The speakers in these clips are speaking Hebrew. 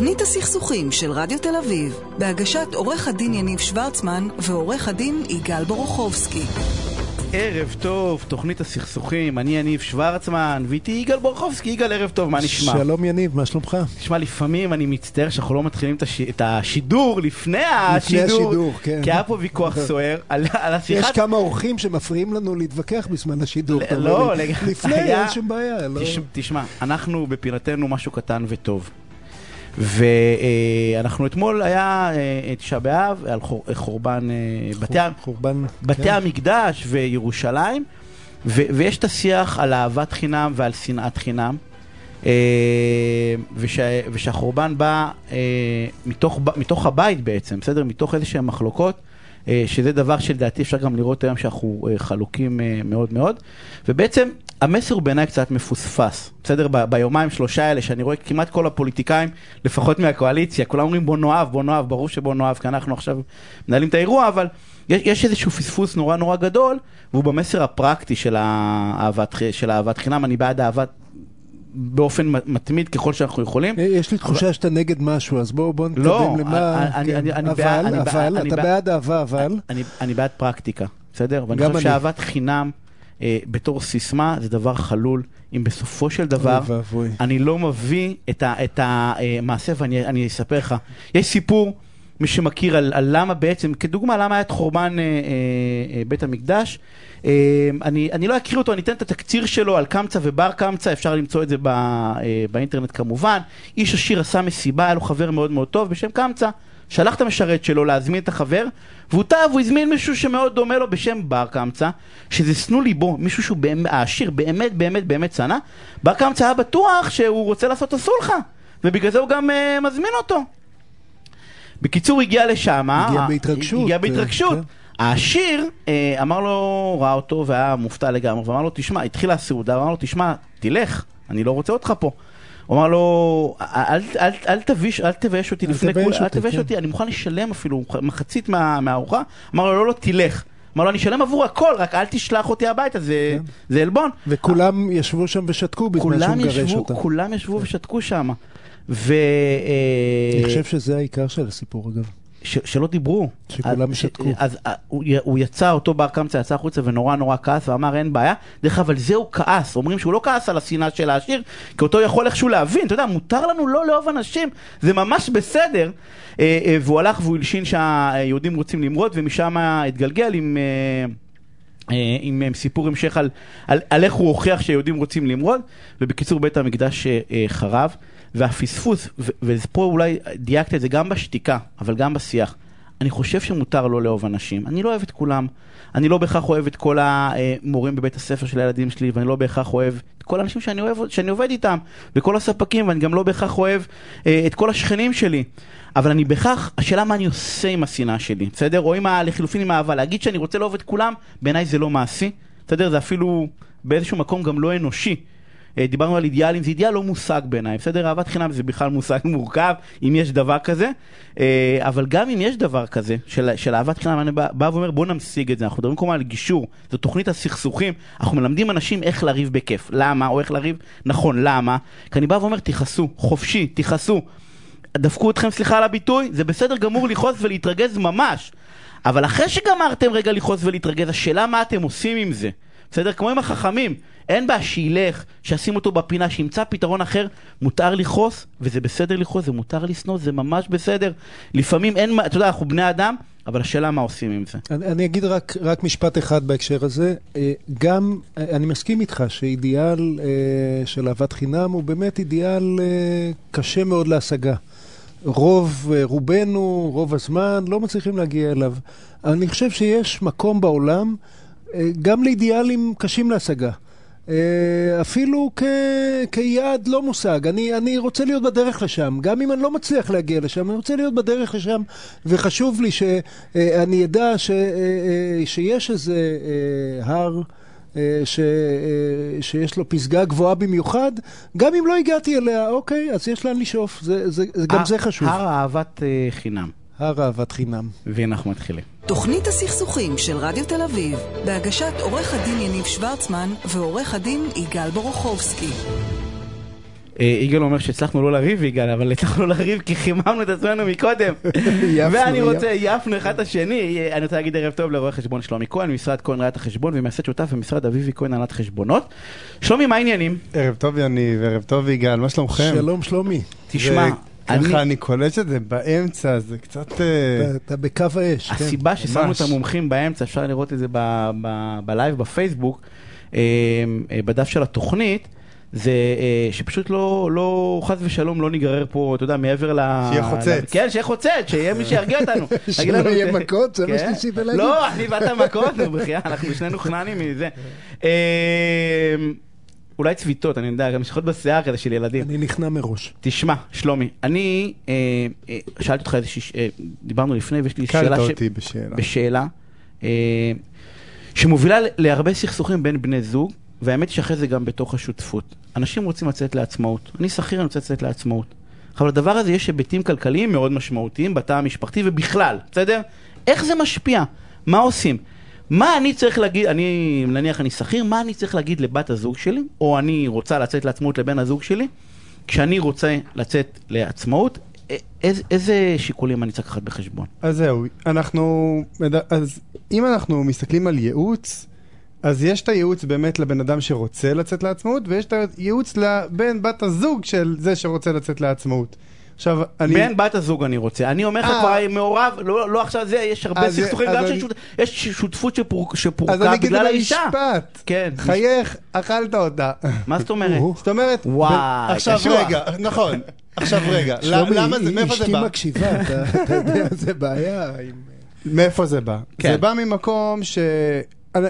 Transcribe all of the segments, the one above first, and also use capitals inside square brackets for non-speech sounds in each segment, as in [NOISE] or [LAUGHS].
תוכנית הסכסוכים של רדיו תל אביב, בהגשת עורך הדין יניב שוורצמן ועורך הדין יגאל בורוכובסקי. ערב טוב, תוכנית הסכסוכים, אני יניב שוורצמן, ואיתי יגאל בורוכובסקי, יגאל ערב טוב, מה נשמע? שלום יניב, מה שלומך? תשמע, לפעמים אני מצטער שאנחנו לא מתחילים את, הש... את השידור לפני השידור, לפני השידור, כן. כי היה פה ויכוח [LAUGHS] סוער על, על השיחה... יש כמה אורחים שמפריעים לנו להתווכח בזמן השידור. לא, לג... לפני, היה- אין שום בעיה. לא... תש... תשמע, אנחנו בפינתנו משהו קטן וטוב. ואנחנו אתמול היה אה, תשעה באב על חור- חורבן אה, בתי, חורבן. בתי כן. המקדש וירושלים, ו- ויש את השיח על אהבת חינם ועל שנאת חינם, אה, ושה- ושהחורבן בא מתוך, מתוך הבית בעצם, בסדר? מתוך איזה שהן מחלוקות. שזה דבר שלדעתי אפשר גם לראות היום שאנחנו חלוקים מאוד מאוד. ובעצם המסר הוא בעיניי קצת מפוספס, בסדר? ב- ביומיים שלושה האלה שאני רואה כמעט כל הפוליטיקאים, לפחות מהקואליציה, כולם אומרים בוא נאהב, בוא נאהב, ברור שבוא נאהב, כי אנחנו עכשיו מנהלים את האירוע, אבל יש, יש איזשהו פספוס נורא נורא גדול, והוא במסר הפרקטי של האהבת, של אהבת חינם, אני בעד אהבת באופן מתמיד ככל שאנחנו יכולים. אה, יש לי תחושה שאתה נגד משהו, אז בואו בוא נתקדם לא, למה... אני- כן. אני- אני אבל, אני אבל, אני אתה בעד- אהבה, אבל... אני, אני בעד פרקטיקה, בסדר? ואני גם חושב אני. שאהבת חינם אה, בתור סיסמה זה דבר חלול, אם בסופו של דבר. אני לא מביא את, ה, את המעשה ואני אני אספר לך. יש סיפור, מי שמכיר, על, על למה בעצם, כדוגמה, למה היה את חורבן אה, אה, אה, בית המקדש. אה, אני, אני לא אקריא אותו, אני אתן את התקציר שלו על קמצא ובר קמצא, אפשר למצוא את זה ב, אה, באינטרנט כמובן. איש עשיר עשה מסיבה, היה לו חבר מאוד מאוד טוב בשם קמצא. שלח את המשרת שלו להזמין את החבר, והוא טעה והוא הזמין מישהו שמאוד דומה לו בשם בר קמצא, שזה שנוא ליבו, מישהו שהוא באמת, העשיר באמת באמת באמת שנא. בר קמצא היה בטוח שהוא רוצה לעשות הסולחה, ובגלל זה הוא גם uh, מזמין אותו. בקיצור, הגיע לשם, הגיע אה, בהתרגשות, הגיע אה, בהתרגשות. כן. העשיר אה, אמר לו, ראה אותו והיה מופתע לגמרי, ואמר לו, תשמע, התחילה הסעודה, אמר לו, תשמע, תלך, אני לא רוצה אותך פה. הוא אמר לו, אל, אל, אל, תביש, אל תבייש אותי לפני כולם, אל תבייש כן. אותי, אני מוכן לשלם אפילו מחצית מה- מהארוחה. אמר לו, לא, לא, תלך. אמר לו, אני אשלם עבור הכל, רק אל תשלח אותי הביתה, זה, כן. זה עלבון. וכולם ישבו שם ושתקו בזמן שהוא מגרש אותם. כולם ישבו ושתקו שם. ו... אני אה, חושב שזה העיקר של הסיפור, אגב. ש, שלא דיברו. שכולם אז- שתקו. אז אה, הוא, יצא, אותו בר קמצא יצא החוצה ונורא נורא כעס ואמר אין בעיה. דרך אגב, על זה הוא כעס. אומרים שהוא לא כעס על השנאה של העשיר, כי אותו יכול איכשהו להבין. אתה יודע, מותר לנו לא לאהוב אנשים, זה ממש בסדר. אה, אה, והוא הלך והוא הלשין שהיהודים רוצים למרוד, ומשם התגלגל עם... אה, עם אה, סיפור המשך על, על, על איך הוא הוכיח שהיהודים רוצים למרוד, ובקיצור בית המקדש חרב, והפספוס, ופה אולי דייקת את זה גם בשתיקה, אבל גם בשיח. אני חושב שמותר לא לאהוב אנשים, אני לא אוהב את כולם, אני לא בהכרח אוהב את כל המורים בבית הספר של הילדים שלי, ואני לא בהכרח אוהב את כל האנשים שאני, אוהב, שאני עובד איתם, וכל הספקים, ואני גם לא בהכרח אוהב אה, את כל השכנים שלי. אבל אני בהכרח, השאלה מה אני עושה עם השנאה שלי, בסדר? או עם לחילופין עם האהבה. להגיד שאני רוצה לאהוב את כולם, בעיניי זה לא מעשי, בסדר? זה אפילו באיזשהו מקום גם לא אנושי. אה, דיברנו על אידיאלים, זה אידיאל לא מושג בעיניי, בסדר? אהבת חינם זה בכלל מושג מורכב, אם יש דבר כזה. אה, אבל גם אם יש דבר כזה, של, של אהבת חינם, אני בא, בא ואומר בוא נמשיג את זה. אנחנו מדברים כמובן על גישור, זו תוכנית הסכסוכים. אנחנו מלמדים אנשים איך לריב בכיף. למה? או איך לריב נכון, למה? כי אני בא ואומר תכעסו, חופשי, תכעסו. דפקו אתכם, סליחה על הביטוי, זה בסדר גמור לכעוס ולהתרגז ממש. אבל אחרי שגמרתם רגע לכעוס ולהתרגז, השאלה מה אתם עושים עם זה. בסדר? כמו עם החכמים, אין בעיה שילך, שישים אותו בפינה, שימצא פתרון אחר. מותר לכעוס, וזה בסדר לכעוס, ומותר לשנוא, זה ממש בסדר. לפעמים אין אתה יודע, אנחנו בני אדם, אבל השאלה מה עושים עם זה. אני, אני אגיד רק, רק משפט אחד בהקשר הזה. אה, גם, אה, אני מסכים איתך שאידיאל אה, של אהבת חינם הוא באמת אידיאל קשה מאוד להשגה. רוב, רובנו, רוב הזמן, לא מצליחים להגיע אליו. אני חושב שיש מקום בעולם גם לאידיאלים קשים להשגה. אה, אפילו כ... כיעד לא מושג. אני, אני רוצה להיות בדרך לשם. גם אם אני לא מצליח להגיע לשם, אני רוצה להיות בדרך לשם, וחשוב לי שאני אדע ש... אה, אה, שיש איזה אה, הר. אה, ש, אה, שיש לו פסגה גבוהה במיוחד, גם אם לא הגעתי אליה, אוקיי, אז יש לאן לשאוף, זה, זה, גם זה חשוב. הר אהבת אה, חינם. הר אהבת חינם. והנה אנחנו מתחילים. תוכנית הסכסוכים של רדיו תל אביב, בהגשת עורך הדין יניב שוורצמן ועורך הדין יגאל בורוכובסקי. אה, יגאל אומר שהצלחנו לא לריב יגאל, אבל הצלחנו לא לריב כי חיממנו את עצמנו מקודם. [LAUGHS] ואני רוצה, יפנו אחד את השני. אה, אני רוצה להגיד ערב טוב לרואה חשבון שלומי כהן, משרד כהן ראיית החשבון ומייסד שותף במשרד אביבי כהן הנהלת חשבונות. שלומי, מה העניינים? ערב טוב יניב, ערב טוב יגאל, מה שלומכם? שלום שלומי. תשמע. ככה אני קולט שזה באמצע, זה קצת... אה, אתה- בקו האש, כן. הסיבה ששמנו. את המומחים באמצע, אפשר לראות את זה בלייב בפייסבוק, אה, אה, בדף של התוכנית, זה שפשוט לא, לא, חס ושלום, לא ניגרר פה, אתה יודע, מעבר ל... שיהיה חוצץ. כן, שיהיה חוצץ, שיהיה מי שירגיע [LAUGHS] אותנו. שלא יהיה מכות, זה מה כן? שניסית להגיד? לא, אני ואתה מכות, נו, בחייאת, אנחנו שנינו חננים מזה. [LAUGHS] אולי צביטות, אני יודע, גם שיחות בשיער כזה של ילדים. אני נכנע מראש. תשמע, שלומי, אני אה, אה, שאלתי אותך איזושהי, ש- אה, דיברנו לפני ויש לי קלת שאלה, ש- אותי בשאלה. בשאלה אה, שמובילה להרבה סכסוכים בין בני זוג, והאמת היא שאחרי זה גם בתוך השותפות. אנשים רוצים לצאת לעצמאות, אני שכיר, אני רוצה לצאת לעצמאות. אבל לדבר הזה יש היבטים כלכליים מאוד משמעותיים בתא המשפחתי ובכלל, בסדר? איך זה משפיע? מה עושים? מה אני צריך להגיד, אני נניח אני שכיר, מה אני צריך להגיד לבת הזוג שלי, או אני רוצה לצאת לעצמאות לבן הזוג שלי, כשאני רוצה לצאת לעצמאות, איזה, איזה שיקולים אני צריך לקחת בחשבון? אז זהו, אנחנו... אז אם אנחנו מסתכלים על ייעוץ, אז יש את הייעוץ באמת לבן אדם שרוצה לצאת לעצמאות, ויש את הייעוץ לבן בת הזוג של זה שרוצה לצאת לעצמאות. עכשיו, אני... בן בת הזוג אני רוצה. אני אומר לך אה. כבר מעורב, לא, לא עכשיו זה, יש הרבה אז- סכסוכים, אז גם אני- שיש שות- יש שותפות שפור- אז שפורקה אני אגיד בגלל את האישה. המשפט. כן. חייך, אכלת אותה. מה זאת אומרת? או. זאת אומרת, וואי, עכשיו. רגע, נכון, עכשיו רגע, [LAUGHS] למה זה, מאיפה זה אשתי בא? מקשיבה, אתה אתה [LAUGHS] יודע, זה בעיה. עם- מאיפה זה בא? כן. זה בא ממקום ש...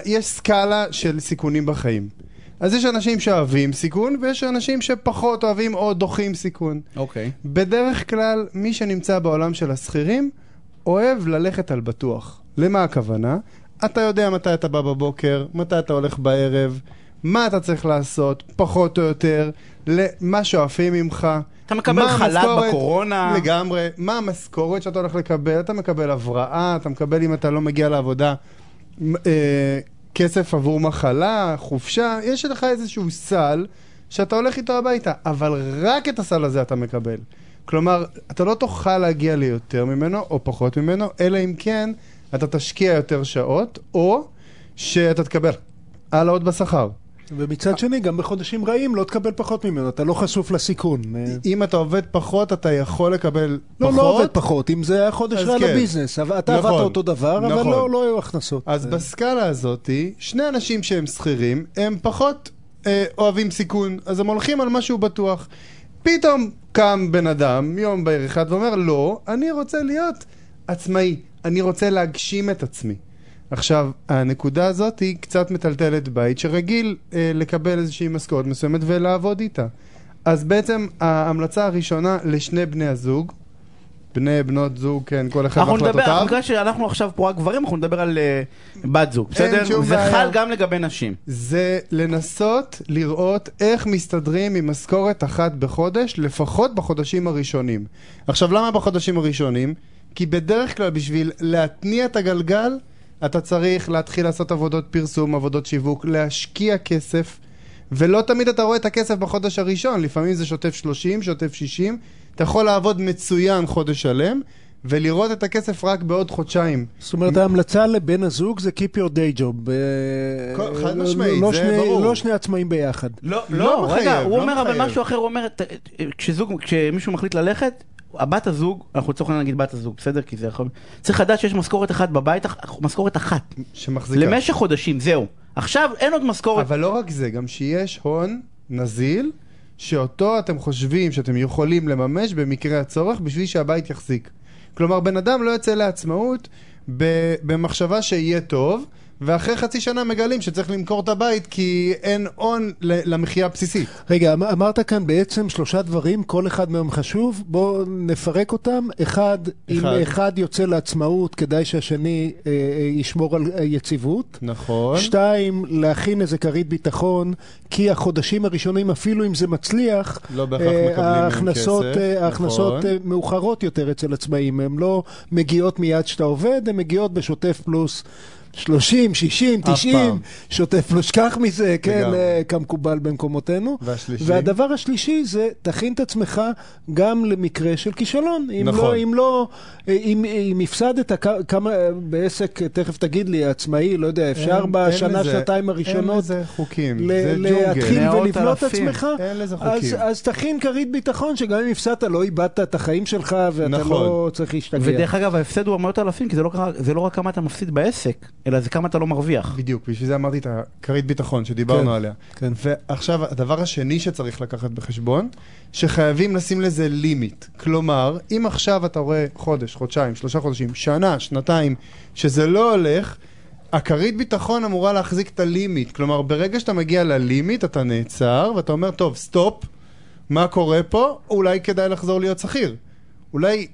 יש סקאלה של סיכונים בחיים. אז יש אנשים שאוהבים סיכון, ויש אנשים שפחות אוהבים או דוחים סיכון. אוקיי. בדרך כלל, מי שנמצא בעולם של השכירים, אוהב ללכת על בטוח. למה הכוונה? אתה יודע מתי אתה בא בבוקר, מתי אתה הולך בערב, מה אתה צריך לעשות, פחות או יותר, למה שואפים ממך. אתה מקבל חל"ת בקורונה. לגמרי. מה המשכורת שאתה הולך לקבל? אתה מקבל הבראה, אתה מקבל אם אתה לא מגיע לעבודה אה, כסף עבור מחלה, חופשה, יש לך איזשהו סל שאתה הולך איתו הביתה, אבל רק את הסל הזה אתה מקבל. כלומר, אתה לא תוכל להגיע ליותר ממנו או פחות ממנו, אלא אם כן אתה תשקיע יותר שעות, או שאתה תקבל העלאות בשכר. ומצד שני, גם בחודשים רעים לא תקבל פחות ממנו, אתה לא חשוף לסיכון. אה, אם אתה עובד פחות, אתה יכול לקבל לא, פחות. לא עובד פחות, אם זה היה חודש רע כן. לביזנס, אתה נכון, עבדת אותו דבר, אבל נכון. לא לא היו הכנסות. אז אה, בסקאלה הזאת, שני אנשים שהם שכירים, הם פחות אה, אוהבים סיכון, אז הם הולכים על משהו בטוח. פתאום קם בן אדם, יום בהיר אחד, ואומר, לא, אני רוצה להיות עצמאי, אני רוצה להגשים את עצמי. עכשיו, הנקודה הזאת היא קצת מטלטלת בית שרגיל אה, לקבל איזושהי משכורת מסוימת ולעבוד איתה. אז בעצם ההמלצה הראשונה לשני בני הזוג, בני בנות זוג, כן, כל אחד אנחנו נדבר. בגלל שאנחנו עכשיו פה רק גברים, אנחנו נדבר על אה, בת זוג, בסדר? זה בעיה. חל גם לגבי נשים. זה לנסות לראות איך מסתדרים עם משכורת אחת בחודש, לפחות בחודשים הראשונים. עכשיו, למה בחודשים הראשונים? כי בדרך כלל בשביל להתניע את הגלגל, אתה צריך להתחיל לעשות עבודות פרסום, עבודות שיווק, להשקיע כסף, ולא תמיד אתה רואה את הכסף בחודש הראשון, לפעמים זה שוטף 30, שוטף 60, אתה יכול לעבוד מצוין חודש שלם, ולראות את הכסף רק בעוד חודשיים. זאת אומרת, ההמלצה לבן הזוג זה Keep your day job. אה, חד לא- משמעית, לא זה שני- ברור. לא שני עצמאים ביחד. לא, לא לא, מחייב, רגע, הוא לא אומר אבל. משהו אחר, הוא אומר, כשזוג, כשמישהו מחליט ללכת, הבת הזוג, אנחנו לצורך העניין נגיד בת הזוג, בסדר? כי זה יכול... צריך לדעת שיש משכורת אחת בבית, משכורת אחת. שמחזיקה. למשך חודשים, זהו. עכשיו אין עוד משכורת. אבל לא רק זה, גם שיש הון נזיל, שאותו אתם חושבים שאתם יכולים לממש במקרה הצורך בשביל שהבית יחזיק. כלומר, בן אדם לא יוצא לעצמאות במחשבה שיהיה טוב, ואחרי חצי שנה מגלים שצריך למכור את הבית כי אין הון למחיה הבסיסית. רגע, אמ- אמרת כאן בעצם שלושה דברים, כל אחד מהם חשוב, בואו נפרק אותם. אחד, אם אחד. אחד יוצא לעצמאות, כדאי שהשני אה, אה, ישמור על אה, יציבות. נכון. שתיים, להכין איזה כרית ביטחון, כי החודשים הראשונים, אפילו אם זה מצליח, לא בהכרח אה, מקבלים ההכנסות, כסף, אה, ההכנסות נכון. מאוחרות יותר אצל עצמאים, הן לא מגיעות מיד שאתה עובד, הן מגיעות בשוטף פלוס 30, 60, אף 90, פעם. שוטף לא שכח מזה, כן. אה, כמקובל במקומותינו. והשלישי? והדבר השלישי זה, תכין את עצמך גם למקרה של כישלון. אם נכון. לא, אם לא, אה, אם, אם הפסדת כמה, אה, בעסק, תכף תגיד לי, עצמאי, לא יודע, אפשר אין- בשנה, אין לזה- שנתיים אין הראשונות לזה חוקים, ל- זה להתחיל ג'ונגל. מאות ולבנות אלפים. עצמך, אין לזה אז, חוקים. אז תכין כרית ביטחון, שגם אם הפסדת, לא איבדת את החיים שלך, ואתה נכון. לא צריך להשתגע. ודרך אגב, ההפסד הוא מאות אלפים, כי זה לא, זה לא רק כמה אתה מפסיד בעסק, אלא זה כמה אתה לא מרוויח. בדיוק, בשביל זה אמרתי את הכרית ביטחון שדיברנו כן, עליה. כן. ועכשיו, הדבר השני שצריך לקחת בחשבון, שחייבים לשים לזה limit. כלומר, אם עכשיו אתה רואה חודש, חודשיים, שלושה חודשים, שנה, שנתיים, שזה לא הולך, הכרית ביטחון אמורה להחזיק את ה limit. כלומר, ברגע שאתה מגיע ל limit, אתה נעצר, ואתה אומר, טוב, stop, מה קורה פה? אולי כדאי לחזור להיות שכיר. אולי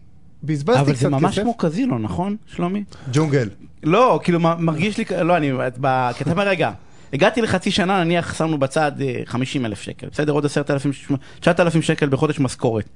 בזבזתי אבל קצת זה ממש כסף. כמו קזינו, נכון, שלומי? ג'ונגל. לא, כאילו מרגיש לי, לא, אני, את ב- כי אתה אומר, רגע, הגעתי לחצי שנה, נניח שמנו בצד 50 אלף שקל, בסדר, עוד 10,000, 9,000 שקל בחודש משכורת.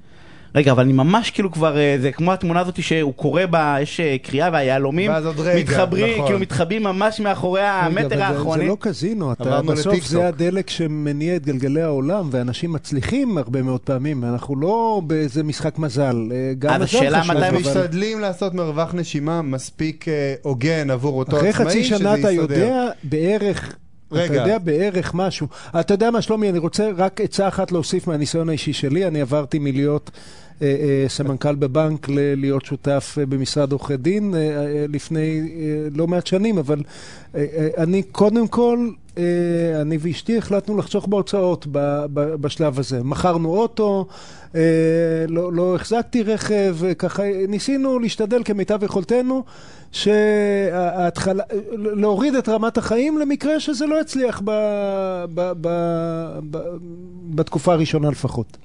רגע, אבל אני ממש כאילו כבר, אה, זה כמו התמונה הזאת שהוא קורא בה, יש אה, קריאה והיהלומים, רגע, מתחברים, נכון. כאילו מתחבאים ממש מאחורי רגע, המטר זה- האחרונים. זה לא קזינו, אתה, בסוף. זה הדלק שמניע את גלגלי העולם, ואנשים מצליחים הרבה מאוד פעמים, אנחנו לא באיזה משחק מזל, אה, גם אז השאלה מתי אבל משתדלים לעשות מרווח נשימה מספיק הוגן עבור אותו אחרי עצמאי, חצי שזה שנה אתה יסתדר. יודע בערך... אתה רגע. יודע בערך משהו. אתה יודע מה, שלומי, אני רוצה רק עצה אחת להוסיף מהניסיון האישי שלי. אני עברתי מלהיות אה, אה, סמנכ"ל בבנק ללהיות שותף אה, במשרד עורכי דין אה, אה, לפני אה, לא מעט שנים, אבל אה, אה, אני קודם כל, אני ואשתי החלטנו לחסוך בהוצאות ב, ב, בשלב הזה. מכרנו אוטו, אה, לא, לא החזקתי רכב, אה, ככה ניסינו להשתדל כמיטב יכולתנו. שההתחלה, להוריד את רמת החיים למקרה שזה לא יצליח ב, ב, ב, ב, בתקופה הראשונה לפחות.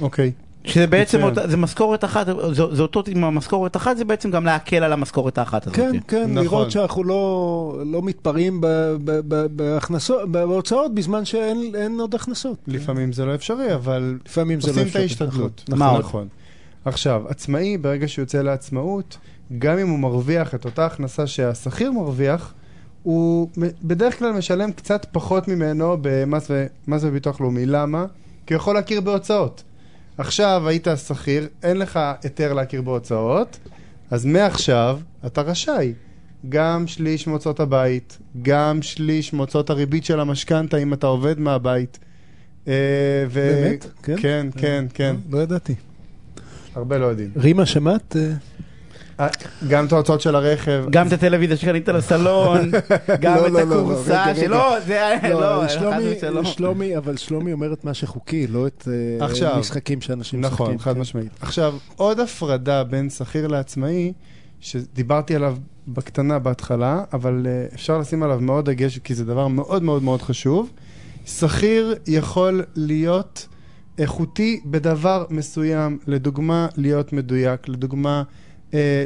אוקיי. שזה בעצם, מצוין. אותה- זה משכורת אחת, זה זה אותו עם המשכורת אחת, זה בעצם גם להקל על המשכורת האחת הזאת. כן, כן, נכון. לראות שאנחנו לא, לא מתפרעים ב, ב, ב, בהכנסות, בהוצאות בזמן שאין אין עוד הכנסות. לפעמים זה לא אפשרי, אבל לפעמים זה לא עושים את אפשרי. ההשתדלות. נכון. מה עוד? נכון. עכשיו, עצמאי, ברגע שהוא יוצא לעצמאות, גם אם הוא מרוויח את אותה הכנסה שהשכיר מרוויח, הוא בדרך כלל משלם קצת פחות ממנו במס וביטוח לאומי. למה? כי הוא יכול להכיר בהוצאות. עכשיו היית שכיר, אין לך היתר להכיר בהוצאות, אז מעכשיו אתה רשאי. גם שליש מהוצאות הבית, גם שליש מהוצאות הריבית של המשכנתה אם אתה עובד מהבית. אה, ו... באמת? כן? כן, כן, כן. לא ידעתי. הרבה לא יודעים. רימה, שמעת? אה, אה, גם את ההוצאות של הרכב. גם את הטלוויזיה שקנית לסלון, [LAUGHS] גם לא, את לא, לא, הכורסה רגע, רגע. שלא, זה לא, חס שלומי, אבל שלומי אומר את מה שחוקי, לא את אה, עכשיו. משחקים שאנשים נכון, משחקים. חד כן. משמעית. עכשיו, עוד הפרדה בין שכיר לעצמאי, שדיברתי עליו בקטנה בהתחלה, אבל uh, אפשר לשים עליו מאוד דגש, כי זה דבר מאוד מאוד מאוד חשוב. שכיר יכול להיות איכותי בדבר מסוים, לדוגמה, להיות מדויק, לדוגמה, אה,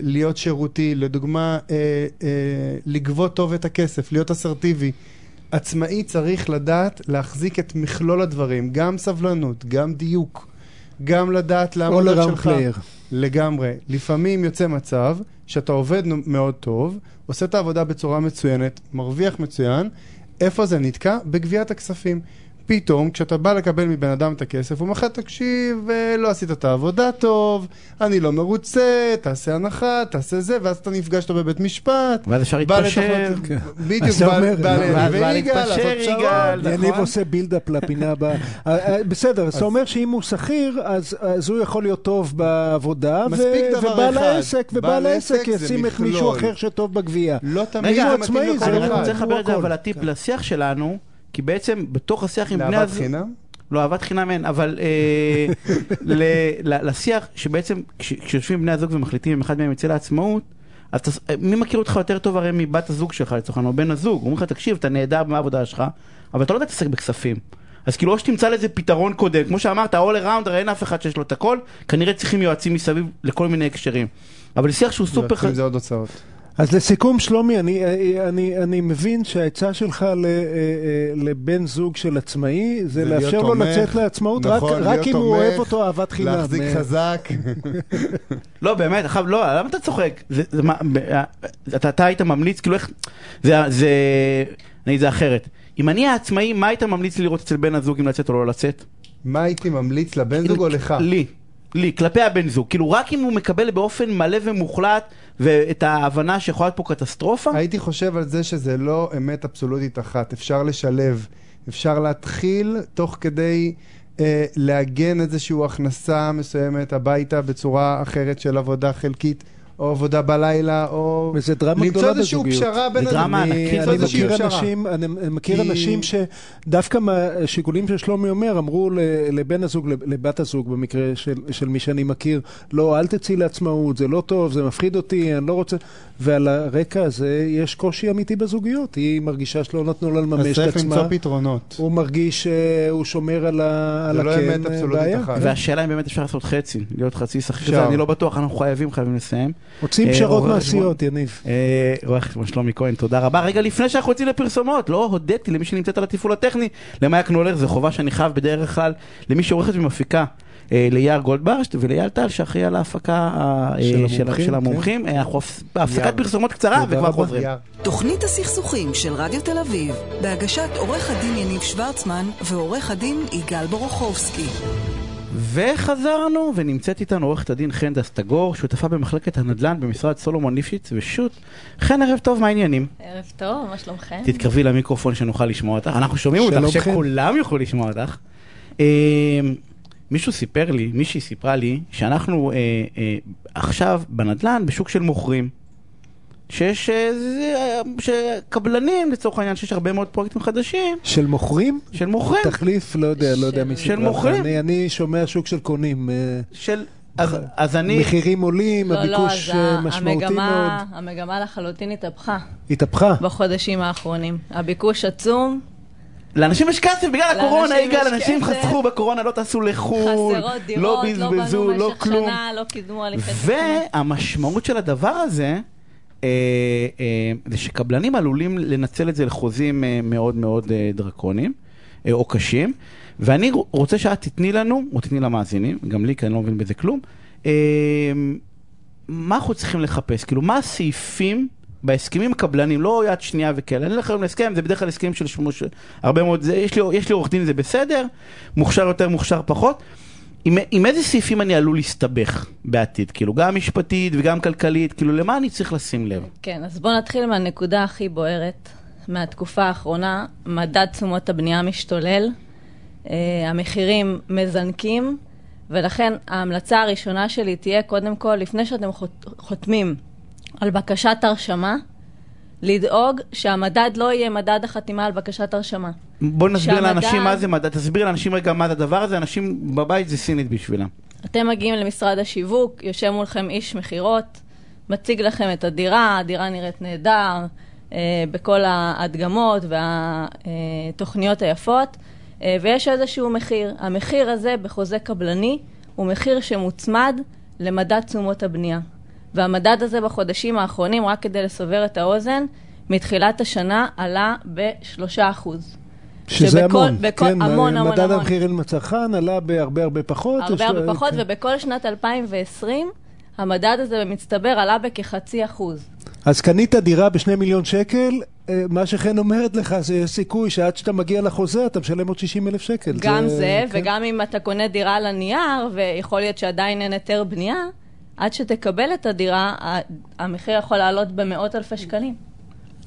להיות שירותי, לדוגמה, אה, אה, לגבות טוב את הכסף, להיות אסרטיבי. עצמאי צריך לדעת להחזיק את מכלול הדברים, גם סבלנות, גם דיוק, גם לדעת על around שלך. player. לגמרי. לפעמים יוצא מצב שאתה עובד מאוד טוב, עושה את העבודה בצורה מצוינת, מרוויח מצוין, איפה זה נתקע? בגביית הכספים. פתאום, כשאתה בא לקבל מבן אדם את הכסף, הוא אומר לך, תקשיב, אה, לא עשית את העבודה טוב, אני לא מרוצה, תעשה הנחה, תעשה זה, ואז אתה נפגש איתו בבית משפט. ואז אפשר להתפשר. כן. בדיוק, בא לא, ליניב ויגאל, להתפשר, לעשות פשרות. יגאל. יניב נכון? עושה בילדאפ לפינה הבאה. [LAUGHS] אה, אה, בסדר, אתה אומר שאם הוא שכיר, אז הוא יכול להיות טוב בעבודה, ובעל. העסק, ובעל בעל העסק עסק זה ישים את. מישהו אחר שטוב בגבייה. לא תמיד רגע, זה זה אני לא- רוצה. לחבר את זה. אבל הטיפ כן. לשיח שלנו, כי בעצם בתוך השיח עם בני לאהבת הזוג... חינם? לא, אהבת חינם אין, אבל אה, [LAUGHS] ל- ל- לשיח שבעצם כש- כשיושבים בני הזוג ומחליטים אם אחד מהם יצא לעצמאות, אז תס- מי מכיר אותך יותר טוב הרי מבת הזוג שלך לצורך העניין, או בן הזוג, אומרים לך תקשיב, אתה נהדר בעבודה שלך, אבל אתה לא יודע להתעסק בכספים. אז כאילו או שתמצא לזה פתרון קודם, כמו שאמרת, all around, הרי אין אף אחד שיש לו את הכל, כנראה צריכים יועצים מסביב לכל מיני הקשרים. אבל שיח שהוא סופר יועצים. זה עוד הוצאות. אז לסיכום, שלומי, אני, אני, אני מבין שהעצה שלך ל, אה, אה, לבן זוג של עצמאי זה לאפשר לו לצאת לעצמאות, נכון, רק, רק אם הוא אוהב אותו אהבת חינם. להחזיק אה, חזק. [LAUGHS] לא, באמת, עכשיו, לא, למה אתה צוחק? זה, זה, מה, ב- אתה, אתה היית ממליץ, כאילו איך... זה, זה... אני, זה אחרת. אם אני העצמאי, מה היית ממליץ לי לראות אצל בן הזוג אם לצאת או לא לצאת? מה הייתי ממליץ לבן זוג או לך? לי. לי, כלפי הבן זוג. כאילו, רק אם הוא מקבל באופן מלא ומוחלט ואת ההבנה שיכולה להיות פה קטסטרופה, הייתי חושב על זה שזה לא אמת אבסולוטית אחת, אפשר לשלב, אפשר להתחיל תוך כדי אה, לעגן איזושהי הכנסה מסוימת הביתה בצורה אחרת של עבודה חלקית. או עבודה בלילה, או וזה דרמה למצוא גדולה איזושהי בזוגיות. פשרה בין זה דרמה הזוגים. ענקית אני, אני איזושהי מכיר פשרה. אנשים, אני אני מכיר כי- אנשים שדווקא מהשיקולים ששלומי אומר, אמרו לבן הזוג, לב- לבת הזוג במקרה של, של מי שאני מכיר, לא, אל תצאי לעצמאות, זה לא טוב, זה מפחיד אותי, אני לא רוצה... ועל הרקע הזה יש קושי אמיתי בזוגיות. היא מרגישה שלא נתנו לה לממש אז את צריך עצמה. למצוא פתרונות. הוא מרגיש שהוא שומר על, ה, על זה לא אמת אבסולוטית בעיה. אחת. והשאלה אם באמת אפשר לעשות חצי, להיות חצי אפשר. אני לא בטוח, אנחנו חייבים, חייבים לסיים. רוצים אה, פשרות עורך מעשיות, יניב. אה, רואה חשבון שלומי כהן, תודה רבה. רגע, לפני שאנחנו יוצאים לפרסומות, לא הודיתי למי שנמצאת על התפעול הטכני, למאיה קנולר, זו חובה שאני חייב בדרך כלל, למי שעורכת ומפיקה. אה, ליאר גולדברשט ולאייל טל שאחראי על ההפקה אה, של של המומחים, כן. אנחנו בהפסקת. פרסומות קצרה וכבר. חוזרים. תוכנית הסכסוכים של רדיו תל אביב, בהגשת עורך הדין יניב שוורצמן ועורך הדין יגאל בורוכובסקי. וחזרנו, ונמצאת איתנו עורכת הדין חן דסטגור, שותפה במחלקת הנדל"ן במשרד סולומון ליפשיץ ושות'. חן, ערב טוב, מה העניינים? ערב טוב, מה שלומכם? תתקרבי למיקרופון שנוכל לשמוע אותך. אנחנו שומעים אותך. שכולם יוכלו לשמוע אותך. אה, מישהו סיפר לי, מישהי סיפרה לי, שאנחנו אה, אה, עכשיו בנדל"ן בשוק של מוכרים. שיש אה, זה, אה, שקבלנים לצורך העניין שיש הרבה מאוד פרויקטים חדשים של מוכרים? של מוכרים תחליף, לא יודע, לא יודע של- מי של סיפרה לך. מוכרים. אני- אני שומע שוק של קונים. אה, של אז, אז אני מחירים עולים, לא, לא, הביקוש אז אה, ה- משמעותי המגמה, מאוד. המגמה לחלוטין התהפכה התהפכה. בחודשים האחרונים. הביקוש עצום, לאנשים יש כסף בגלל הקורונה, יגאל, אנשים. חסכו בקורונה, לא טסו לחו"ל, חסרות דירות, לא לא בזבזו, בנו לא במשך כלום. שנה, לא קידמו הליכי תכנון. והמשמעות של הדבר הזה, זה שקבלנים עלולים לנצל את זה לחוזים אה, מאוד מאוד אה, דרקוניים, אה, או קשים, ואני רוצה שאת תתני לנו, או תתני למאזינים, גם לי, כי אני לא מבין בזה כלום, אה, מה אנחנו צריכים לחפש? כאילו, מה הסעיפים בהסכמים הקבלנים, לא יד שנייה וכאלה, אני הולך היום להסכם, זה בדרך כלל הסכם של שמוש... הרבה מאוד, זה, יש לי עורך דין, זה בסדר, מוכשר יותר, מוכשר פחות. עם, עם איזה סעיפים אני עלול להסתבך בעתיד? כאילו, גם משפטית וגם כלכלית, כאילו, למה אני צריך לשים לב? כן, אז בואו נתחיל מהנקודה הכי בוערת מהתקופה האחרונה. מדד תשומות הבנייה משתולל, אה, המחירים מזנקים, ולכן ההמלצה הראשונה שלי תהיה, קודם כל, לפני שאתם חות- חותמים על בקשת הרשמה, לדאוג שהמדד לא יהיה מדד החתימה על בקשת הרשמה. בוא נסביר שהמדד- לאנשים מה זה מדד, תסביר לאנשים רגע מה זה הדבר הזה, אנשים בבית זה סינית בשבילם. אתם מגיעים למשרד השיווק, יושב מולכם איש מכירות, מציג לכם את הדירה, הדירה נראית נהדר, אה, בכל ההדגמות והתוכניות היפות, אה, ויש איזשהו מחיר. המחיר הזה בחוזה קבלני הוא מחיר שמוצמד למדד תשומות הבנייה. והמדד הזה בחודשים האחרונים, רק כדי לסבר את האוזן, מתחילת השנה עלה בשלושה אחוז. שזה שבכל- המון. בכל- כן, המון, המון, מדד המון. המחירים לצרכן עלה בהרבה הרבה פחות. הרבה הרבה פחות, כן. ובכל שנת 2020 המדד הזה במצטבר עלה בכחצי אחוז. אז קנית דירה בשני מיליון שקל, אה, מה שחן אומרת לך זה יש סיכוי שעד שאתה מגיע לחוזה אתה משלם עוד 60 אלף שקל. גם זה, כן. וגם אם אתה קונה דירה על הנייר, ויכול להיות שעדיין אין היתר בנייה, עד שתקבל את הדירה, המחיר יכול לעלות במאות אלפי שקלים.